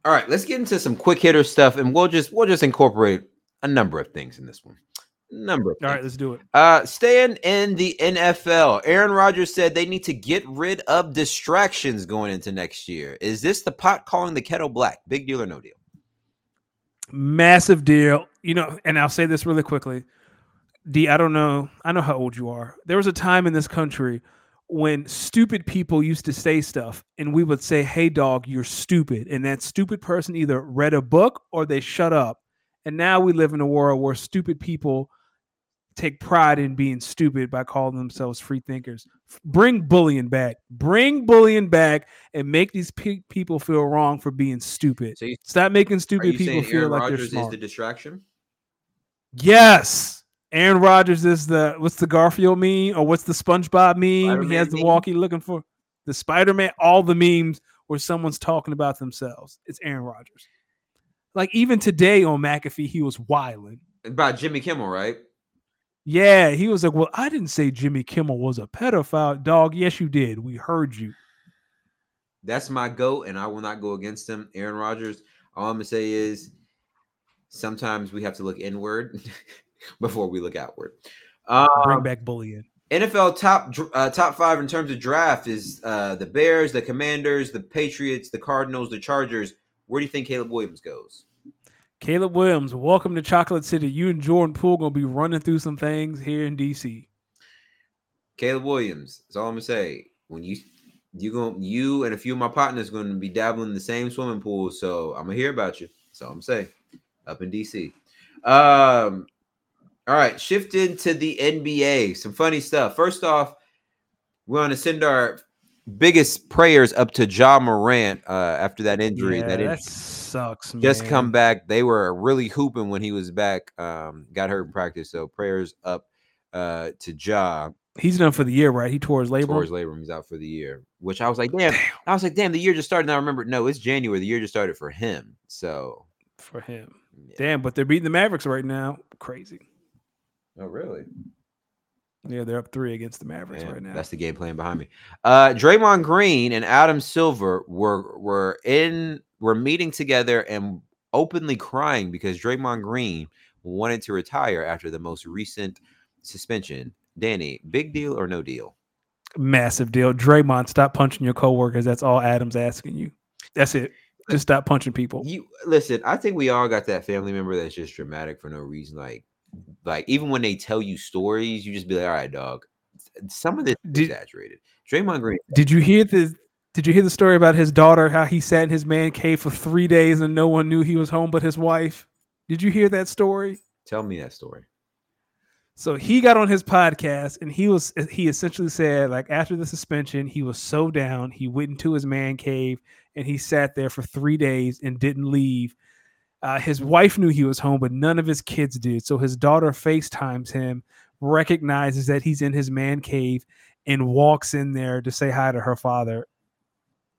all right, let's get into some quick hitter stuff, and we'll just we'll just incorporate a number of things in this one. Number of All right, things. let's do it. Uh, staying in the NFL, Aaron Rodgers said they need to get rid of distractions going into next year. Is this the pot calling the kettle black? Big deal or no deal? Massive deal. You know, and I'll say this really quickly. D, I don't know. I know how old you are. There was a time in this country when stupid people used to say stuff, and we would say, Hey, dog, you're stupid. And that stupid person either read a book or they shut up. And now we live in a world where stupid people take pride in being stupid by calling themselves free thinkers. Bring bullying back. Bring bullying back and make these pe- people feel wrong for being stupid. So you, Stop making stupid people feel Aaron like they're Rodgers is the distraction? yes. Aaron Rodgers is the what's the Garfield meme or what's the SpongeBob meme? he Spider-Man has the walkie looking for the Spider-Man, all the memes where someone's talking about themselves. It's Aaron Rodgers. Like even today on McAfee, he was wilding. About Jimmy Kimmel, right? Yeah, he was like, Well, I didn't say Jimmy Kimmel was a pedophile. Dog, yes, you did. We heard you. That's my goat, and I will not go against him. Aaron Rodgers. All I'm gonna say is sometimes we have to look inward before we look outward. Bring Um, back bullying. NFL top uh, top five in terms of draft is uh, the Bears, the Commanders, the Patriots, the Cardinals, the Chargers. Where do you think Caleb Williams goes? Caleb Williams, welcome to Chocolate City. You and Jordan Poole gonna be running through some things here in DC. Caleb Williams. That's all I'm gonna say. When you you going you and a few of my partners going to be dabbling in the same swimming pool, so I'm gonna hear about you. That's all I'm saying. Up in DC. Um. All right, shift into the NBA. Some funny stuff. First off, we want to send our biggest prayers up to Ja Morant uh, after that injury. Yeah, that that, sucks, man. just come back. They were really hooping when he was back. Um, got hurt in practice, so prayers up uh to Ja. He's done for the year, right? He tore his labrum. Tore his labrum. He's out for the year. Which I was like, damn. I was like, damn. The year just started. Now I remember, no, it's January. The year just started for him. So, for him. yeah. Damn, but they're beating the Mavericks right now. Crazy. Oh really? Yeah, they're up three against the Mavericks Man, right now. That's the game plan behind me. Uh, Draymond Green and Adam Silver were were in were meeting together and openly crying because Draymond Green wanted to retire after the most recent suspension. Danny, big deal or no deal? Massive deal. Draymond, stop punching your coworkers. That's all Adam's asking you. That's it. Just stop punching people. You listen. I think we all got that family member that's just dramatic for no reason. Like, like even when they tell you stories, you just be like, "All right, dog." Some of this is Did- exaggerated. Draymond Green. Did you hear the did you hear the story about his daughter, how he sat in his man cave for three days and no one knew he was home but his wife? Did you hear that story? Tell me that story. So he got on his podcast and he was eh, he essentially said like after the suspension he was so down he went into his man cave and he sat there for three days and didn't leave. Uh, his wife knew he was home, but none of his kids did. So his daughter FaceTimes him recognizes that he's in his man cave and walks in there to say hi to her father.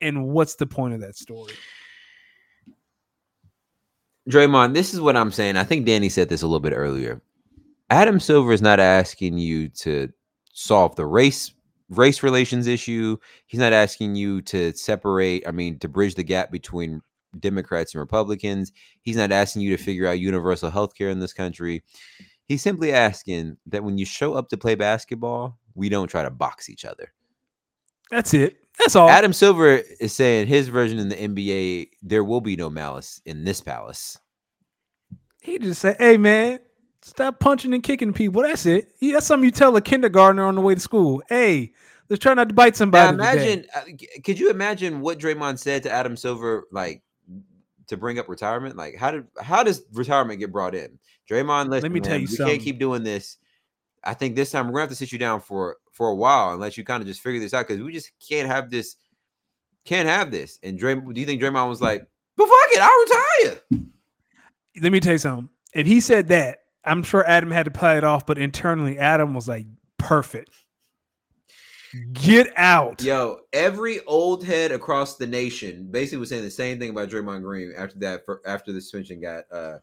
And what's the point of that story? Draymond, this is what I'm saying. I think Danny said this a little bit earlier. Adam Silver is not asking you to solve the race race relations issue. He's not asking you to separate, I mean, to bridge the gap between Democrats and Republicans. He's not asking you to figure out universal health care in this country. He's simply asking that when you show up to play basketball, we don't try to box each other. That's it. That's all. Adam Silver is saying his version in the NBA, there will be no malice in this palace. He just said, "Hey man, stop punching and kicking people." That's it. Yeah, that's something you tell a kindergartner on the way to school. Hey, let's try not to bite somebody. Now imagine, uh, could you imagine what Draymond said to Adam Silver, like to bring up retirement? Like, how did how does retirement get brought in? Draymond, listen, Let me man, tell you we something. can't keep doing this. I think this time we're gonna have to sit you down for for a while and let you kind of just figure this out because we just can't have this. Can't have this. And Dray, do you think Draymond was like, "But fuck it, I'll retire"? Let me tell you something. If he said that, I'm sure Adam had to play it off, but internally, Adam was like, "Perfect, get out." Yo, every old head across the nation basically was saying the same thing about Draymond Green after that. For, after the suspension got uh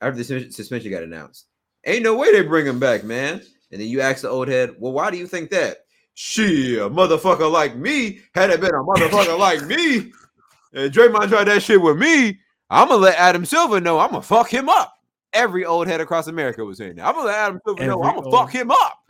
after the suspension got announced, ain't no way they bring him back, man. And then you ask the old head, well, why do you think that? Shit, a motherfucker like me had it been a motherfucker like me, and Draymond tried that shit with me. I'm gonna let Adam Silver know I'm gonna fuck him up. Every old head across America was saying that. I'm gonna let Adam Silver know I'm gonna old- fuck him up.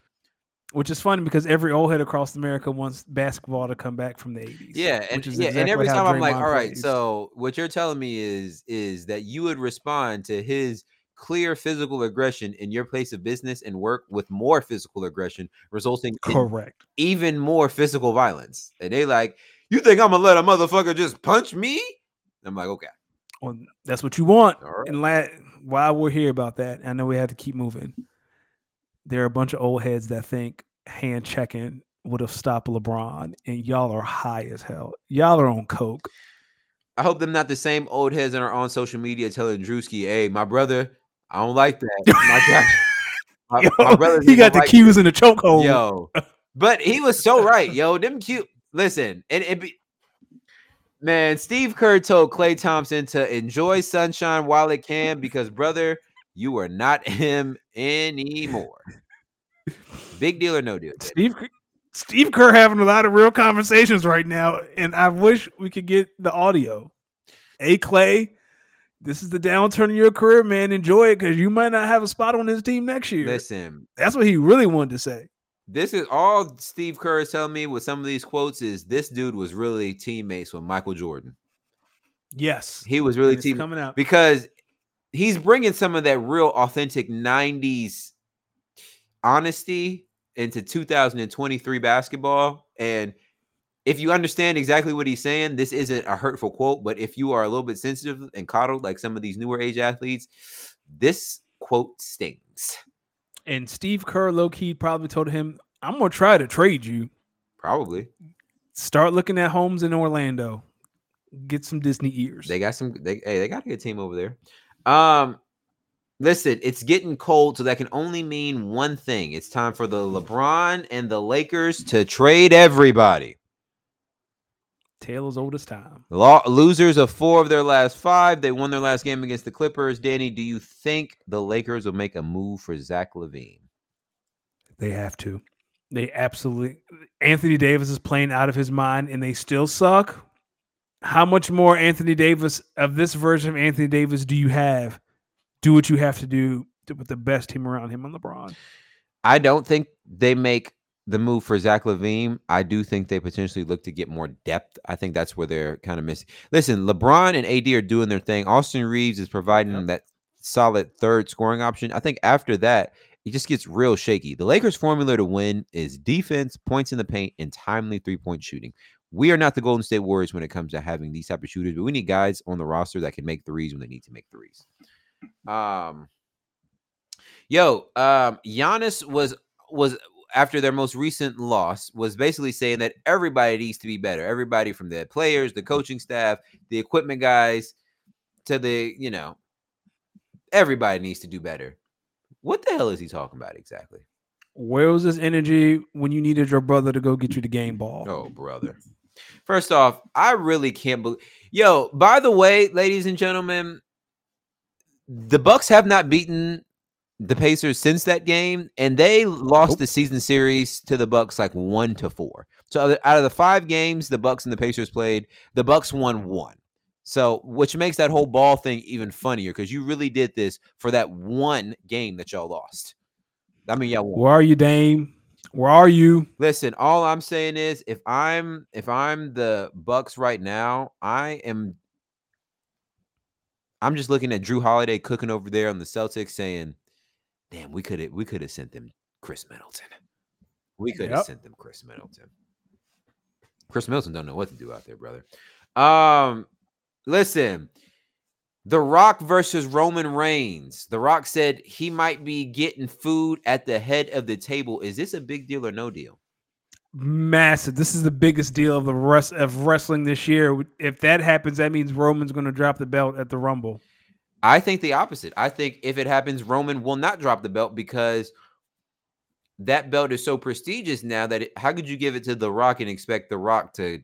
Which is funny because every old head across America wants basketball to come back from the 80s. Yeah, and yeah, and every time I'm like, all right, plays. so what you're telling me is is that you would respond to his clear physical aggression in your place of business and work with more physical aggression, resulting in correct. even more physical violence. And they like, you think I'm gonna let a motherfucker just punch me? I'm like, okay, Well, that's what you want. right. And la- while we're here about that, I know we have to keep moving. There are a bunch of old heads that think hand checking would have stopped LeBron, and y'all are high as hell. Y'all are on coke. I hope them not the same old heads that are on social media telling Drewski, hey, my brother, I don't like that. My my- Yo, my brother's he got the like cues in the chokehold. Yo, but he was so right, yo. Them cute. Listen, and it be man. Steve Kerr told Klay Thompson to enjoy sunshine while it can because, brother, you are not him anymore. Big deal or no deal? Steve Steve Kerr having a lot of real conversations right now, and I wish we could get the audio. Hey Klay, this is the downturn of your career, man. Enjoy it because you might not have a spot on this team next year. Listen, That's what he really wanted to say. this is all Steve Kerr is telling me with some of these quotes is this dude was really teammates with Michael Jordan. Yes, He was really team coming out. because he's bringing some of that real authentic 90s honesty into 2023 basketball and if you understand exactly what he's saying this isn't a hurtful quote but if you are a little bit sensitive and coddled like some of these newer age athletes this quote stings And Steve Kerr, low key, probably told him, "I'm gonna try to trade you. probably Start looking at homes in Orlando. Get some Disney ears." they got some they hey they got a good team over there um listen it's getting cold so that can only mean one thing it's time for the lebron and the lakers to trade everybody Tale as old as time. Law, losers of four of their last five. They won their last game against the Clippers. Danny, do you think the Lakers will make a move for Zach LaVine? They have to. They absolutely. Anthony Davis is playing out of his mind, and they still suck. How much more Anthony Davis of this version of Anthony Davis do you have? Do what you have to do to put the best team around him on LeBron. I don't think they make the move for Zach LaVine. I do think they potentially look to get more depth. I think that's where they're kind of missing. Listen, LeBron and AD are doing their thing. Austin Reaves is providing Yep. that solid third scoring option. I think after that, it just gets real shaky. The Lakers' formula to win is defense, points in the paint, and timely three point shooting. We are not the Golden State Warriors when it comes to having these type of shooters, but we need guys on the roster that can make threes when they need to make threes. Um, yo, um, Giannis was was after their most recent loss was basically saying that everybody needs to be better. Everybody from the players, the coaching staff, the equipment guys, to the you know, everybody needs to do better. What the hell is he talking about exactly? Where was this energy when you needed your brother to go get you the game ball? Oh, brother. First off, I really can't believe. Yo, by the way, ladies and gentlemen, the Bucks have not beaten the Pacers since that game, and they lost the season series to the Bucks like one to four. So out of- out of the five games the Bucks and the Pacers played, the Bucks won one. So which makes that whole ball thing even funnier because you really did this for that one game that y'all lost. I mean, y'all won. Where are you, Dame? Where are you? Listen, all I'm saying is if I'm if I'm the Bucks right now, I am I'm just looking at Jrue Holiday cooking over there on the Celtics saying, "Damn, we could have we could have sent them Khris Middleton. We could have Yep. sent them Khris Middleton. Khris Middleton don't know what to do out there, brother. Um listen, The Rock versus Roman Reigns. The Rock said he might be getting food at the head of the table. Is this a big deal or no deal? Massive. This is the biggest deal of the rest of wrestling this year. If that happens, that means Roman's going to drop the belt at the Rumble. I think the opposite. I think if it happens, Roman will not drop the belt because that belt is so prestigious now that it, how could you give it to The Rock and expect The Rock to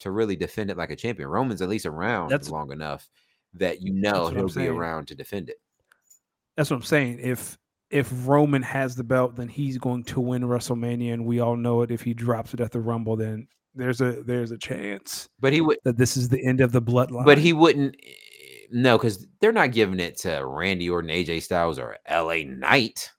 to really defend it like a champion? Roman's at least around That's- long enough that you know he'll be around to defend it. That's what I'm saying. If if Roman has the belt, then he's going to win WrestleMania, and we all know it. If he drops it at the Rumble, then there's a there's a chance But he would that this is the end of the bloodline. but he wouldn't eh, no, because they're not giving it to Randy Orton, AJ Styles, or LA Knight.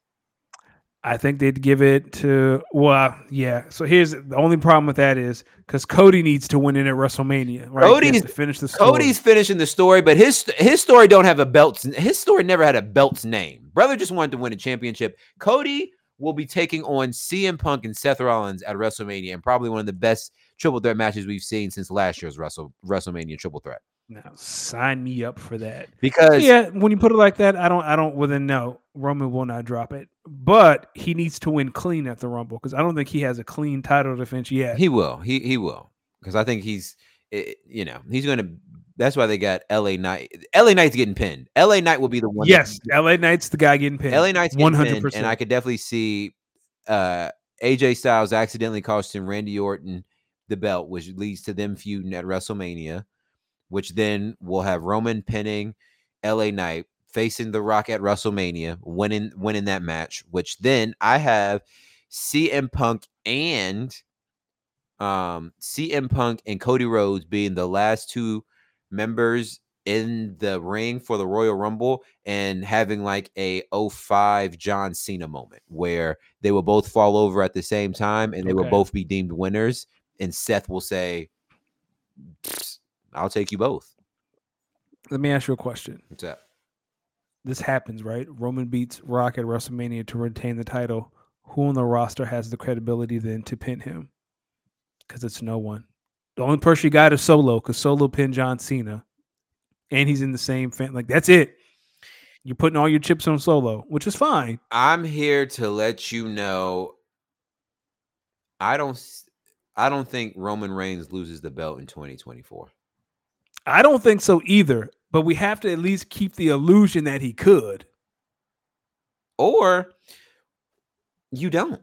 I think they'd give it to well, yeah. So here's the only problem with that is because Cody needs to win it at WrestleMania. Right? Cody's- to finish the story. Cody's finishing the story, but his his story don't have a belt's his story never had a belt's name. Brother just wanted to win a championship. Cody will be taking on CM Punk and Seth Rollins at WrestleMania, and probably one of the best triple threat matches we've seen since last year's Wrestle WrestleMania triple threat. Now sign me up for that. Because yeah, when you put it like that, I don't, I don't. Well, then no, Roman will not drop it. But he needs to win clean at the Rumble because I don't think he has a clean title defense yet. he will, he he will, because I think he's, eh, you know, he's going to. That's why they got LA Knight. LA Knight's getting pinned. LA Knight will be the one. yes, LA Knight's the guy getting pinned. LA Knight's one hundred percent, and I could definitely see uh AJ Styles accidentally costing Randy Orton the belt, which leads to them feuding at WrestleMania, which then will have Roman pinning LA Knight facing The Rock at WrestleMania, winning winning that match. Which then I have CM Punk and um CM Punk and Cody Rhodes being the last two members in the ring for the Royal Rumble and having like a 05 John Cena moment where they will both fall over at the same time and they will both be deemed winners. And Seth will say, "Psst, I'll take you both. Let me ask you a question. What's that? This happens, right? Roman beats Rock at WrestleMania to retain the title. Who on the roster has the credibility then to pin him? Because it's no one. The only person you got is Solo, because Solo pinned John Cena, and he's in the same fan. Like that's it. You're putting all your chips on Solo, which is fine. I'm here to let you know I don't I don't think Roman Reigns loses the belt in 2024. I don't think so either. But we have to at least keep the illusion that he could. Or you don't.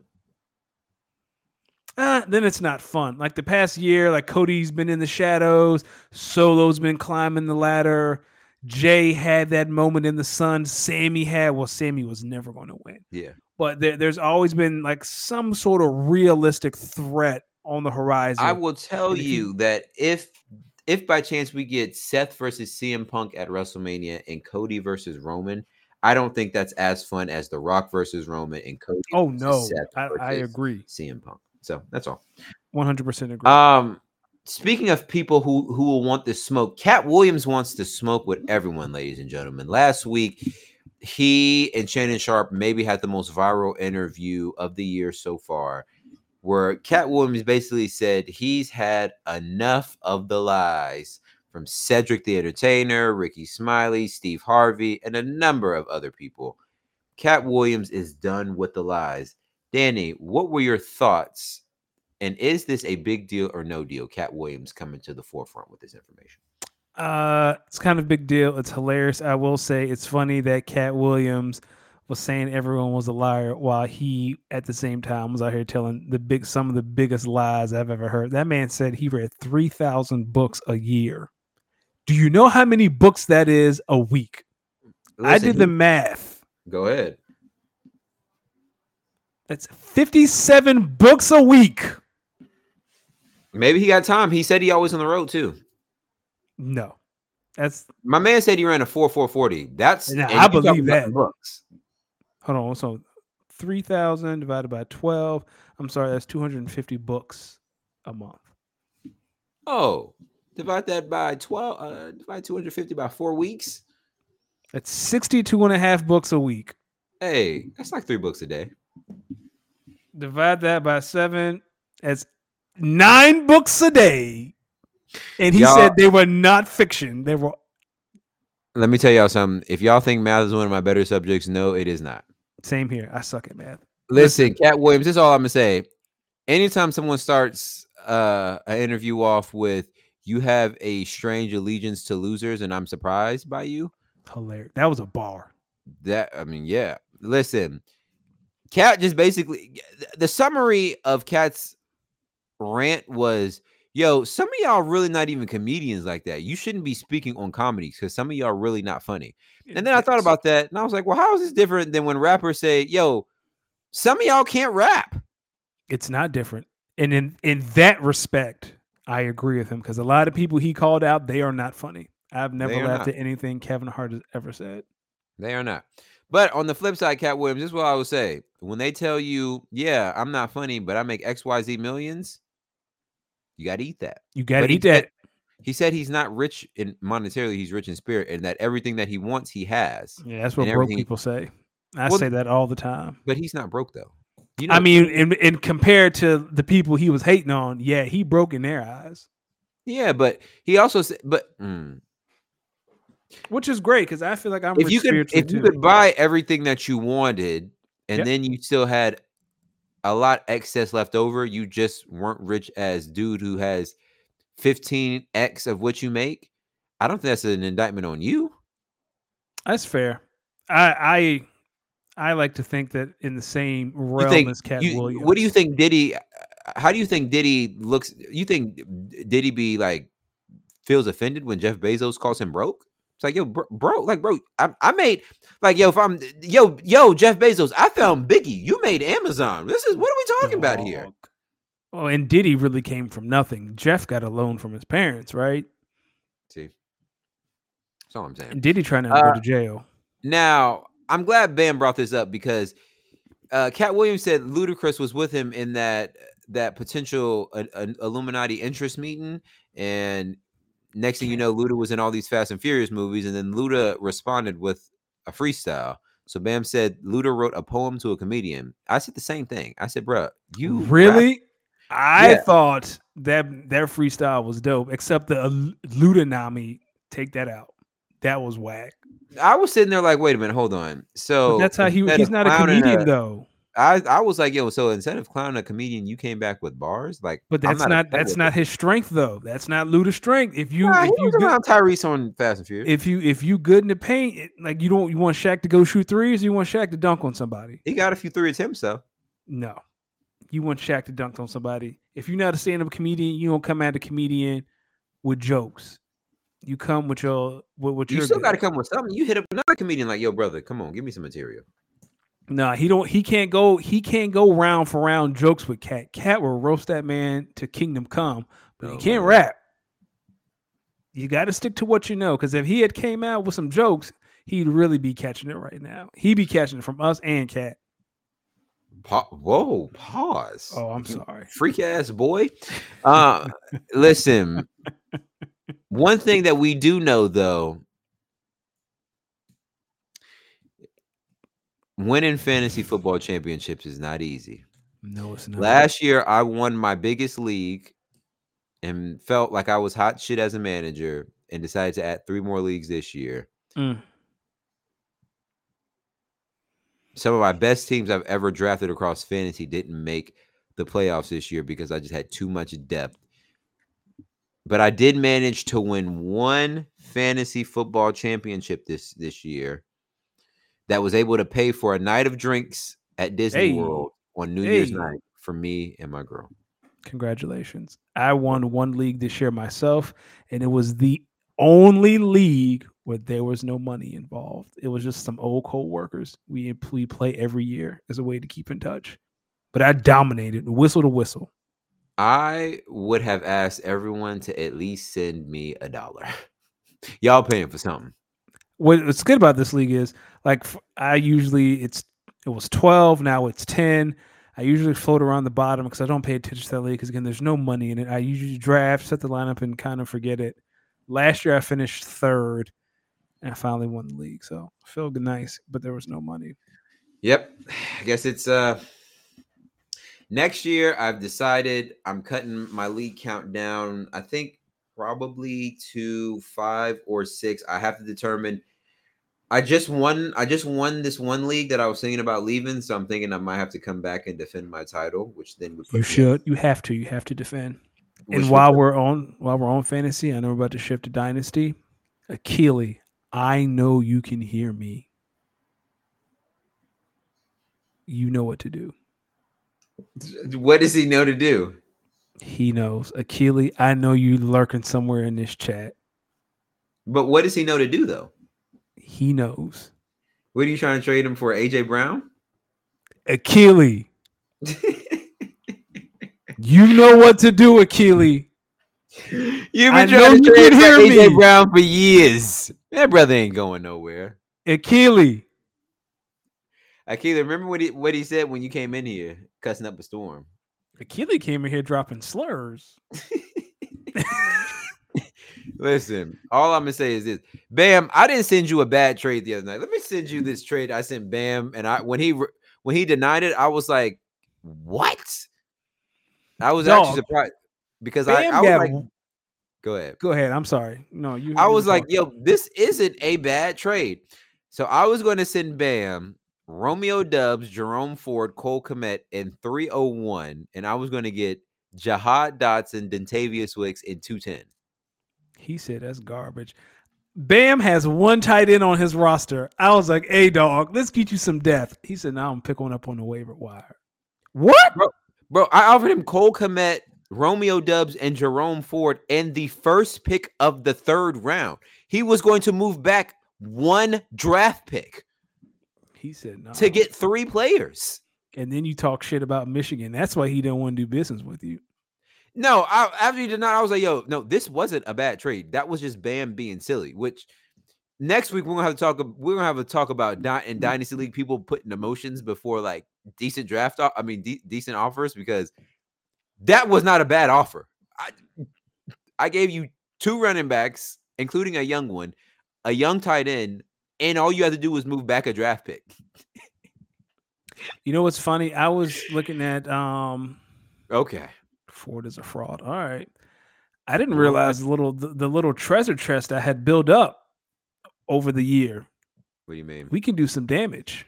uh, then it's not fun. Like the past year, like Cody's been in the shadows, Solo's been climbing the ladder. Jay had that moment in the sun. Sammy had, well, Sammy was never going to win, Yeah. but there, there's always been like some sort of realistic threat on the horizon. I will tell And if you- you that if if by chance we get Seth versus CM Punk at WrestleMania and Cody versus Roman, I don't think that's as fun as The Rock versus Roman and Cody. oh no, I, I agree, CM Punk. So that's all. 100 percent agree. Um, speaking of people who who will want to smoke, Katt Williams wants to smoke with everyone, ladies and gentlemen. Last week, he and Shannon Sharpe maybe had the most viral interview of the year so far, where Katt Williams basically said he's had enough of the lies from Cedric the Entertainer, Rickey Smiley, Steve Harvey, and a number of other people. Katt Williams is done with the lies. Danny, what were your thoughts and is this a big deal or no deal? Katt Williams coming to the forefront with this information. Uh, it's kind of a big deal. It's hilarious. I will say it's funny that Katt Williams was saying everyone was a liar while he at the same time was out here telling the big some of the biggest lies I've ever heard. That man said he read 3,000 books a year. Do you know how many books that is a week? I did the math. Go ahead. That's 57 books a week. Maybe he got time. He said he always on the road too. No. That's My man said he ran a four four forty. That's Nah, and I believe that. Books. Hold on. So 3,000 divided by 12. I'm sorry, that's 250 books a month. Oh, divide that by twelve. Uh, divide two hundred fifty by four weeks. That's 62 and a half books a week. Hey, that's like three books a day. Divide that by seven. That's nine books a day. And he Y'all- said they were not fiction. They were Let me tell y'all something. If y'all think math is one of my better subjects, no, it is not. Same here. I suck at math. Listen, Katt Williams, this is all I'm gonna say. Anytime someone starts uh an interview off with you have a strange allegiance to losers, and I'm surprised by you. Hilarious. That was a bar. That I mean, yeah. Listen, Katt just basically the summary of Katt's rant was yo, some of y'all really not even comedians like that. You shouldn't be speaking on comedies because some of y'all really not funny. And then I thought about that and I was like, well, how is this different than when rappers say, yo, some of y'all can't rap? it's not different. And in in that respect, I agree with him because a lot of people he called out, they are not funny. I've never laughed not. at anything Kevin Hart has ever said. They are not. But on the flip side, Katt Williams, this is what I would say. When they tell you, yeah, I'm not funny, but I make XYZ millions, you got to eat that. You got to he eat that. He said he's not rich in monetarily, he's rich in spirit, and that everything that he wants, he has. Yeah, that's what broke everything- people say. I Well, say that all the time. But he's not broke though. You know, I mean, in, in compared to the people he was hating on, yeah, he broke in their eyes, yeah, but he also said, but mm, which is great because I feel like I'm if rich you could, spiritually if you too. could buy everything that you wanted, and Yep. then you still had a lot excess left over, you just weren't rich as dude who has 15x of what you make. I don't think that's an indictment on you. That's fair. I I I like to think that in the same realm think as Katt you- Williams. what do you think Diddy? How do you think Diddy looks? You think Diddy be like feels offended when Jeff Bezos calls him broke? It's like yo, bro, bro like bro, I, I made like yo, if I'm yo, yo, Jeff Bezos, I found Biggie. You made Amazon. This is what are we talking about here? Oh, and Diddy really came from nothing. Jeff got a loan from his parents, right? See, that's all I'm saying. And Diddy trying to Uh, go to jail. Now, I'm glad Bam brought this up because uh Katt Williams said Ludacris was with him in that that potential uh, uh, Illuminati interest meeting, and next thing you know, Luda was in all these Fast and Furious movies, and then Luda responded with a freestyle. So Bam said Luda wrote a poem to a comedian. I said the same thing. I said, "Bruh, you rap- really? I Yeah. thought that their freestyle was dope, except the Ludanami. Take that out. That was whack. I was sitting there like, wait a minute, hold on. So But that's how he. He's not a comedian a- though. I I was like, yo, so instead of clowning a comedian, you came back with bars, like. But I'm that's not. that's not his strength though. That's not Luda's strength. If you Nah, if you good, around Tyrese on Fast and Furious. if you if you good in the paint, it- like you don't you want Shaq to go shoot threes, or you want Shaq to dunk on somebody. he got a few three attempts though. No, you want Shaq to dunk on somebody. If you're not a stand-up comedian, you don't come at a comedian with jokes. You come with your with what You still got to come with something. You hit up another comedian like, yo, brother, come on, give me some material. Nah, he don't. He can't go. He can't go round for round jokes with Katt. Katt will roast that man to kingdom come, but Oh, he can't man. rap. You got to stick to what you know, because if he had came out with some jokes, he'd really be catching it right now. He'd be catching it from us and Katt. Pa- Whoa, pause. Oh, I'm sorry. freak ass boy. Uh, listen, one thing that we do know though, winning fantasy football championships is not easy. No, it's not. Last year, I won my biggest league and felt like I was hot shit as a manager and decided to add three more leagues this year. Mm. Some of my best teams I've ever drafted across fantasy didn't make the playoffs this year because I just had too much depth. But I did manage to win one fantasy football championship this this year. that was able to pay for a night of drinks at Disney Hey. World on New Year's night for me and my girl. Congratulations. I won one league this year myself, and it was the only league where there was no money involved. It was just some old co-workers. We we play every year as a way to keep in touch. But I dominated whistle to whistle. I would have asked everyone to at least send me a dollar. Y'all paying for something. What's good about this league is like I usually it's it was 12, now it's 10. I usually float around the bottom because I don't pay attention to that league because again, there's no money in it. I usually draft, set the lineup, and kind of forget it. Last year I finished third, and I finally won the league, so I feel nice. But there was no money. Yep. I guess it's uh next year I've decided I'm cutting my league count down. I think probably to 5 or 6. I have to determine I just won I just won this one league that I was thinking about leaving, so I'm thinking I might have to come back and defend my title, which then would You should, you have to, you have to defend. which And while we're on while we're on fantasy, I know we're about to shift to dynasty. Akili, I know you can hear me. You know what to do. what does he know to do? He knows. Akili, I know you lurking somewhere in this chat. But what does he know to do though? He knows. What are you trying to trade him for? AJ Brown? Akili, you know what to do, Akili. You've I been know trying to you trade can for hear AJ me. Brown for years. That brother ain't going nowhere. Akili, Akila, remember what he what he said when you came in here cussing up a storm? Akili came in here dropping slurs. Listen, all I'm gonna say is this: Bam, I didn't send you a bad trade the other night. Let me send you this trade I sent Bam, and I when he when he denied it, I was like, "What?" I was actually surprised because I, Bam I was got- like, "Go ahead." Go ahead. I'm sorry. No, you. I was like, yo, this isn't a bad trade. So I was going to send Bam, Romeo Doubs, Jerome Ford, Cole Kmet in 301, and I was going to get Jahan Dotson, Dontayvion Wicks in 210. He said that's garbage. Bam has one tight end on his roster. I was like, hey, dog, let's get you some depth. He said, now I'm pick one up on the waiver wire. What? Bro, I offered him Cole Kmet, Romeo Doubs, and Jerome Ford in the first pick of the third round. He was going to move back one draft pick He said, no. to get three players. And then you talk shit about Michigan. That's why he didn't want to do business with you. No, I, after you did not, I was like, yo, no, this wasn't a bad trade. That was just Bam being silly. Which next week we're gonna have to talk. We're gonna have a talk about di- in dynasty league people putting emotions before like decent draft. I mean, de- decent offers because that was not a bad offer. I I gave you two running backs, including a young one, a young tight end, and all you had to do was move back a draft pick. You know what's funny? I was looking at um Okay, Ford is a fraud. All right. I didn't realize the little the, the little treasure chest I had built up over the year. what do you mean? We can do some damage.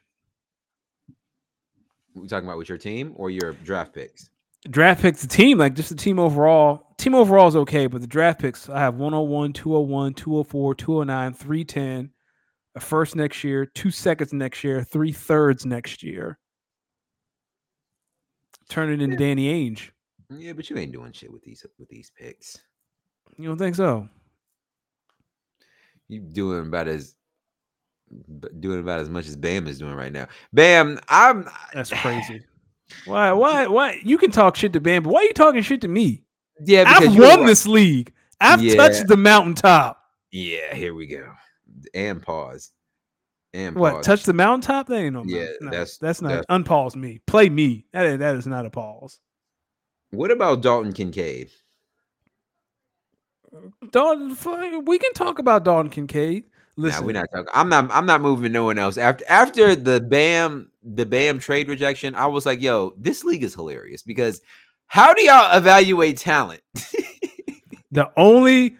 We talking about with your team or your draft picks? Draft picks the team like just the team overall team overall is okay but the draft picks i have 101 201 204 209 310 a first next year two seconds next year three thirds next year. Turn it into danny ainge. Yeah, but you ain't doing shit with these with these picks. you don't think so? You doing about as doing about as much as Bam is doing right now. Bam, I'm that's crazy why why why you can talk shit to bam but why are you talking shit to me Yeah, i've won right. this league i've Yeah. touched the mountaintop Yeah, here we go. And pause. And what pause. touch the mountaintop that ain't no Yeah, no, that's- that's not that's- unpause me play me that is, that is not a pause What about Dalton Kincaid? Dalton, we can talk about Dalton Kincaid. Listen, Nah, we're not talking. I'm not. I'm not moving no one else. After after the Bam the Bam trade rejection, I was like, yo, this league is hilarious because how do y'all evaluate talent? the only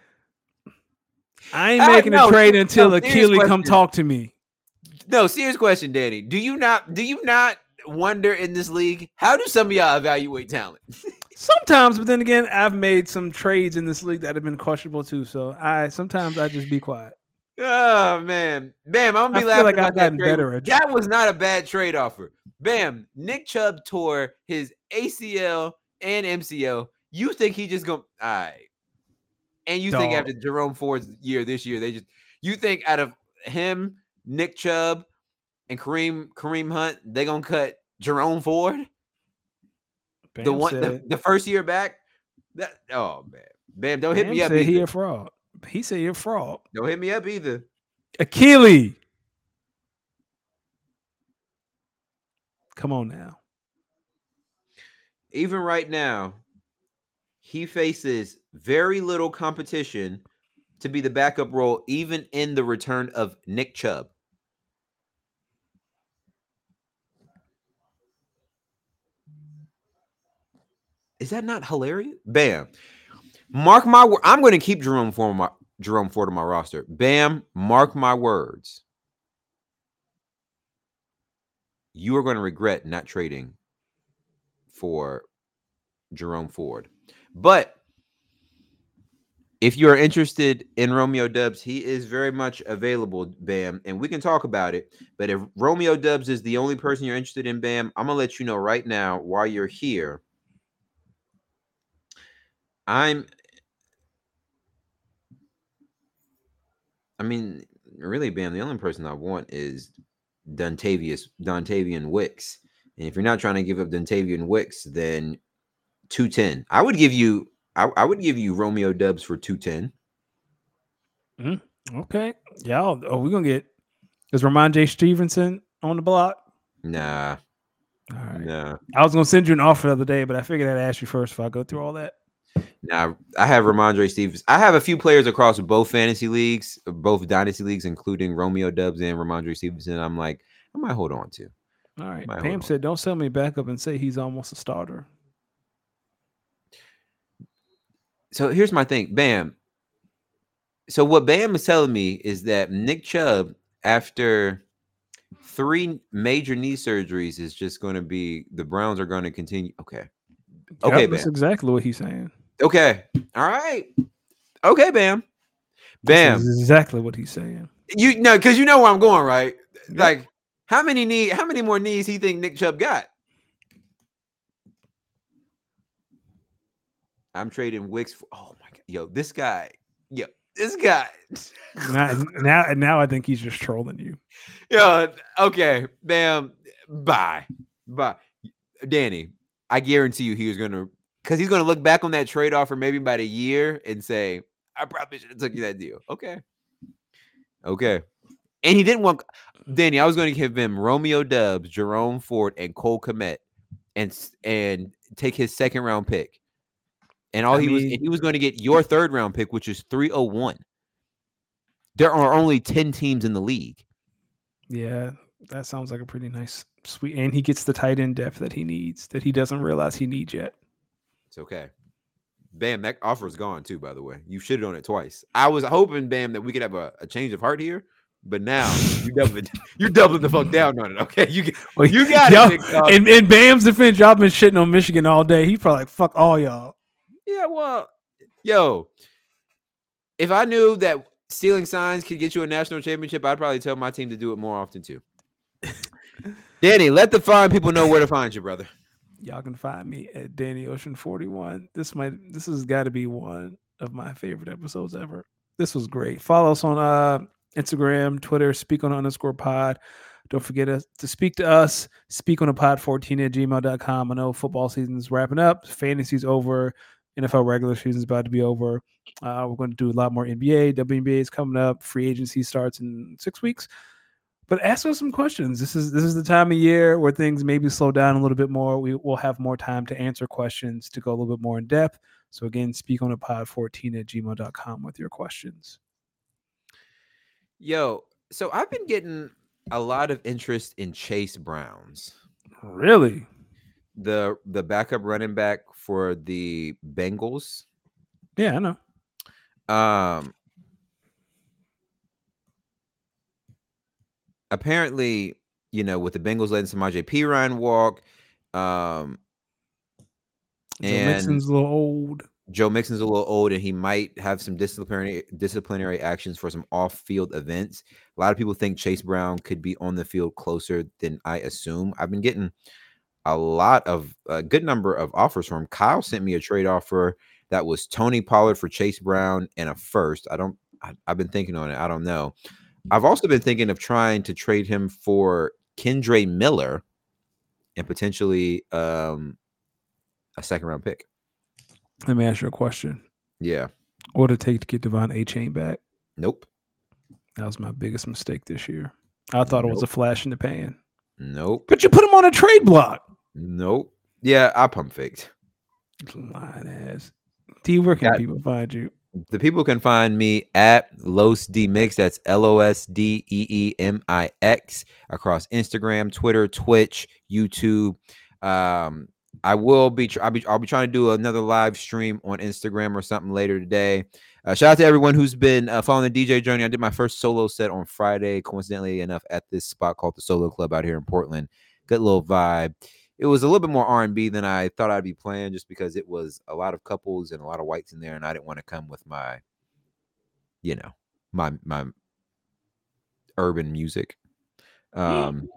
I ain't Ah, making no, a trade no, until serious Achille come talk to me. no, serious question, Danny. Do you not? Do you not wonder in this league how do some of y'all evaluate talent? Sometimes, but then again, I've made some trades in this league that have been questionable too. So I sometimes I just be quiet. Oh man, Bam! I'm gonna be feel laughing like about that better at- That was not a bad trade offer. Bam! Nick Chubb tore his ACL and MCL. You think he just go? All right. And you think after Jerome Ford's year this year, they just you think out of him, Nick Chubb, and Kareem Kareem Hunt, they gonna cut Jerome Ford? the one the, the first year back? That oh man. Bam, don't hit Bam me up. he a fraud. He said you're a fraud. Don't hit me up either. Achille. Come on now. even right now, he faces very little competition to be the backup role, even in the return of Nick Chubb. Is that not hilarious? Bam. Mark my word. I'm going to keep Jerome Ford my Jerome Ford on my roster. Bam. Mark my words. You are going to regret not trading for Jerome Ford. But if you are interested in Romeo Doubs, he is very much available, Bam, and we can talk about it. But if Romeo Doubs is the only person you're interested in, Bam, I'm gonna let you know right now while you're here. I'm I mean, really, Bam, the only person I want is Dontavius, Dontayvion Wicks. And if you're not trying to give up Dontayvion Wicks, then 210. I would give you I, I would give you Romeo Doubs for 210. Mm, okay. Y'all, oh, oh we're gonna get is Rhamondre Stevenson on the block? Nah, All right. nah. I was gonna send you an offer the other day, but I figured I'd ask you first if I go through all that. Nah, I have Rhamondre Stevens. I have a few players across both fantasy leagues, both dynasty leagues, including Romeo Doubs and Rhamondre Stevenson. I'm like, I might hold on to. All right. Pam said, "Don't sell me back up and say he's almost a starter." So here's my thing, Bam. So what Bam is telling me is that Nick Chubb, after three major knee surgeries, is just going to be the Browns are going to continue. Okay, Okay, Yep, that's exactly what he's saying. Okay, all right, okay, Bam, Bam. Exactly what he's saying. You know, because you know where I'm going, right? Yep. Like, how many knee, how many more knees he think Nick Chubb got? I'm trading Wicks. For, oh my god, yo, this guy, yo, this guy. Now, now, now, I think he's just trolling you. Yo, okay, bam, bye, bye, Danny. I guarantee you, he was gonna, because he's gonna look back on that trade offer maybe about a year and say, "I probably should have took you that deal." Okay, okay, and he didn't want Danny. I was going to give him Romeo Doubs, Jerome Ford, and Cole Kmet, and and take his second round pick, and all I he was, mean- and he was going to get your third round pick, which is three hundred one. There are only ten teams in the league. Yeah, that sounds like a pretty nice, sweet, and he gets the tight end depth that he needs that he doesn't realize he needs yet. It's okay. Bam, that offer is gone too, by the way. You shitted on it twice. I was hoping, Bam, that we could have a, a change of heart here, but now you doubling you're doubling the fuck down on it. Okay. You get- Well, you got yo, it, big dog. In, in Bam's defense, y'all been shitting on Michigan all day. He probably like, fuck all y'all. Yeah, well, yo, if I knew that stealing signs could get you a national championship, I'd probably tell my team to do it more often too. Danny, let the fine people know where to find you, brother. Y'all can find me at Danny Ocean 41. This might this has got to be one of my favorite episodes ever. This was great. Follow us on uh Instagram, Twitter, speak on underscore pod. Don't forget to speak to us, speak on a pod 14 at gmail.com. I know football season's wrapping up, fantasy's over, NFL regular season's about to be over. Uh, we're going to do a lot more NBA. WNBA is coming up. Free agency starts in six weeks. But ask us some questions. This is this is the time of year where things maybe slow down a little bit more. We will have more time to answer questions to go a little bit more in depth. So again, speak on a pod 14 at gmail.com with your questions. Yo, so I've been getting a lot of interest in Chase Browns. Really? the the backup running back for the Bengals. Yeah, I know. Um apparently, you know, with the Bengals letting Samaj P. Ryan walk, um Joe And- Mixon's a little old. Joe Mixon's a little old and he might have some disciplinary disciplinary actions for some off-field events. A lot of people think Chase Brown could be on the field closer than I assume. I've been getting a lot of a good number of offers from. Kyle sent me a trade offer that was Tony Pollard for Chase Brown and a first. I don't I, have been thinking on it. I don't know. I've also been thinking of trying to trade him for Kendre Miller and potentially um a second round pick. Let me ask you a question. Yeah. What would it take to get De'Von Achane back? Nope. That was my biggest mistake this year. I thought it was a flash in the pan. Nope. But you put him on a trade block. Nope. Yeah, I pump faked. Lying ass. D, where can people find you? The people can find me at Los Deemix. That's L O S D E E M I X across Instagram, Twitter, Twitch, YouTube. Um, I will be, I'll be, I'll be trying to do another live stream on Instagram or something later today. Uh, shout out to everyone who's been uh, following the DJ journey. I did my first solo set on Friday, coincidentally enough, at this spot called the Solo Club out here in Portland. Good little vibe. It was a little bit more R and B than I thought I'd be playing, just because it was a lot of couples and a lot of whites in there, and I didn't want to come with my, you know, my my urban music. Um,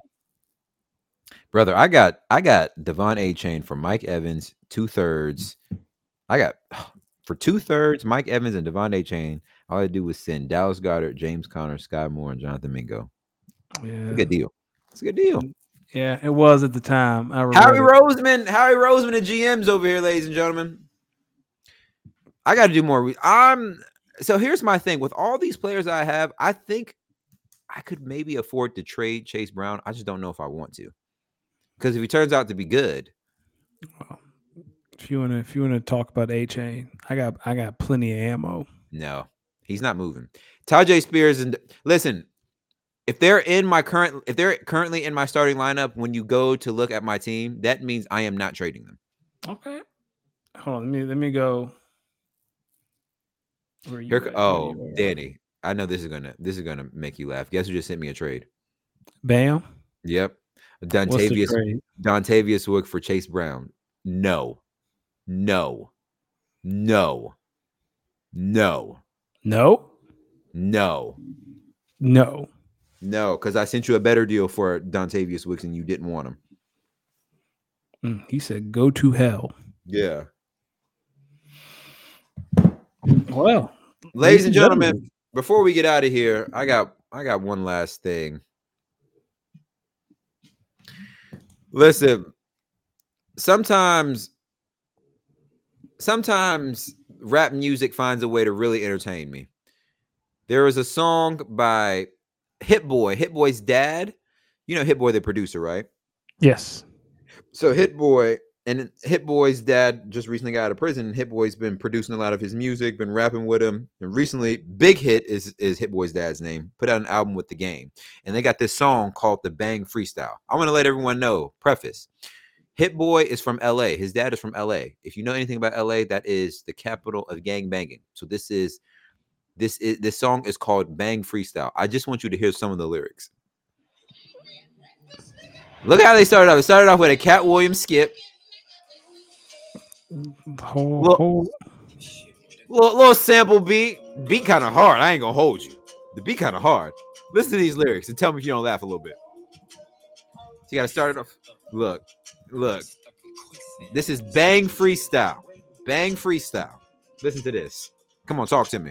brother, I got I got De'Von Achane for Mike Evans, two thirds. I got for two thirds Mike Evans and De'Von Achane. All I do was send Dallas Goedert, James Conner, Skyy Moore, and Jonathan Mingo. It's a Yeah, good deal. It's a good deal. Yeah, it was at the time. I Harry. Roseman, Harry Roseman and GMs over here, ladies and gentlemen. I got to do more. re- I'm so here's my thing with all these players I have. I think I could maybe afford to trade Chase Brown. I just don't know if I want to, because if he turns out to be good, Well, if you wanna, if you wanna talk about Achane, I got, I got plenty of ammo. no, he's not moving. Tyjae Spears and listen, if they're in my current, if they're currently in my starting lineup, when you go to look at my team, that means I am not trading them. Okay. Hold on. Let me let me go. Where you Here, at? Where oh, you? Danny, I know this is gonna this is gonna make you laugh. Guess who just sent me a trade? Bam. Yep, What's the Dontavius trade? Dontavius Wook for Chase Brown. No, no, no, no, No. no, No. No. Because I sent you a better deal for Dontavius Wicks and you didn't want him. Mm, he said, "Go to hell." Yeah, Well, ladies and gentlemen, before we get out of here, I got I got one last thing. Listen, sometimes sometimes rap music finds a way to really entertain me. There is a song by Hit Boy, Hit Boy's dad. You know Hit Boy, the producer, right? yes. So Hit Boy and Hit Boy's dad just recently got out of prison. Hit Boy's been producing a lot of his music, been rapping with him. And recently, Big Hit is is Hit Boy's dad's name. Put out an album with the game, and they got this song called the Bang Freestyle. I want to let everyone know. Preface: Hit Boy is from L.A. His dad is from L.A. If you know anything about L.A., that is the capital of gang banging. So this is this is this song is called Bang Freestyle. I just want you to hear some of the lyrics. Look how they started off. It started off with a Katt Williams skip. Well- hold. little, little sample beat. Beat kind of hard. I ain't gonna hold you. The beat kind of hard. Listen to these lyrics and tell me if you don't laugh a little bit. So you gotta start it off. Look, look. This is bang freestyle. Bang freestyle. Listen to this. Come on, talk to me.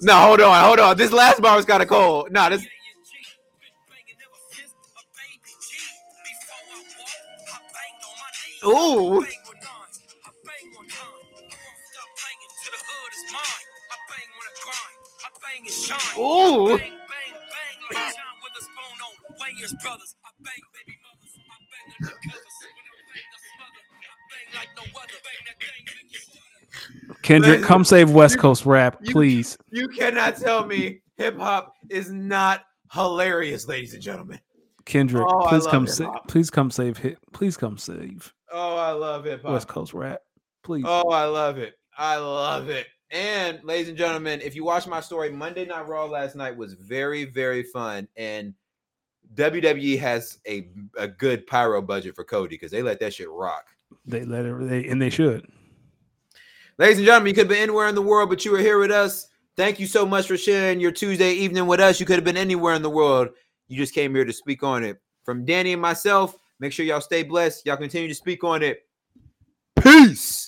No, hold on, hold on. This last bar was kind of cold. No, this. Ooh. Ooh. Kendrick, come save West Coast rap, you- please. You cannot tell me hip hop is not hilarious, ladies and gentlemen. Kendrick, Oh, please come save. Please come save. Please come save Oh, I love hip West. Coast rap, please. Oh, I love it. I love it. And ladies and gentlemen, if you watch my story, Monday Night Raw last night was very, very fun. And WWE has a, a good pyro budget for Cody because they let that shit rock. They let it. They and they should. Ladies and gentlemen, you could have been anywhere in the world, but you were here with us. Thank you so much for sharing your Tuesday evening with us. You could have been anywhere in the world. You just came here to speak on it. From Danny and myself, make sure y'all stay blessed. Y'all continue to speak on it. Peace.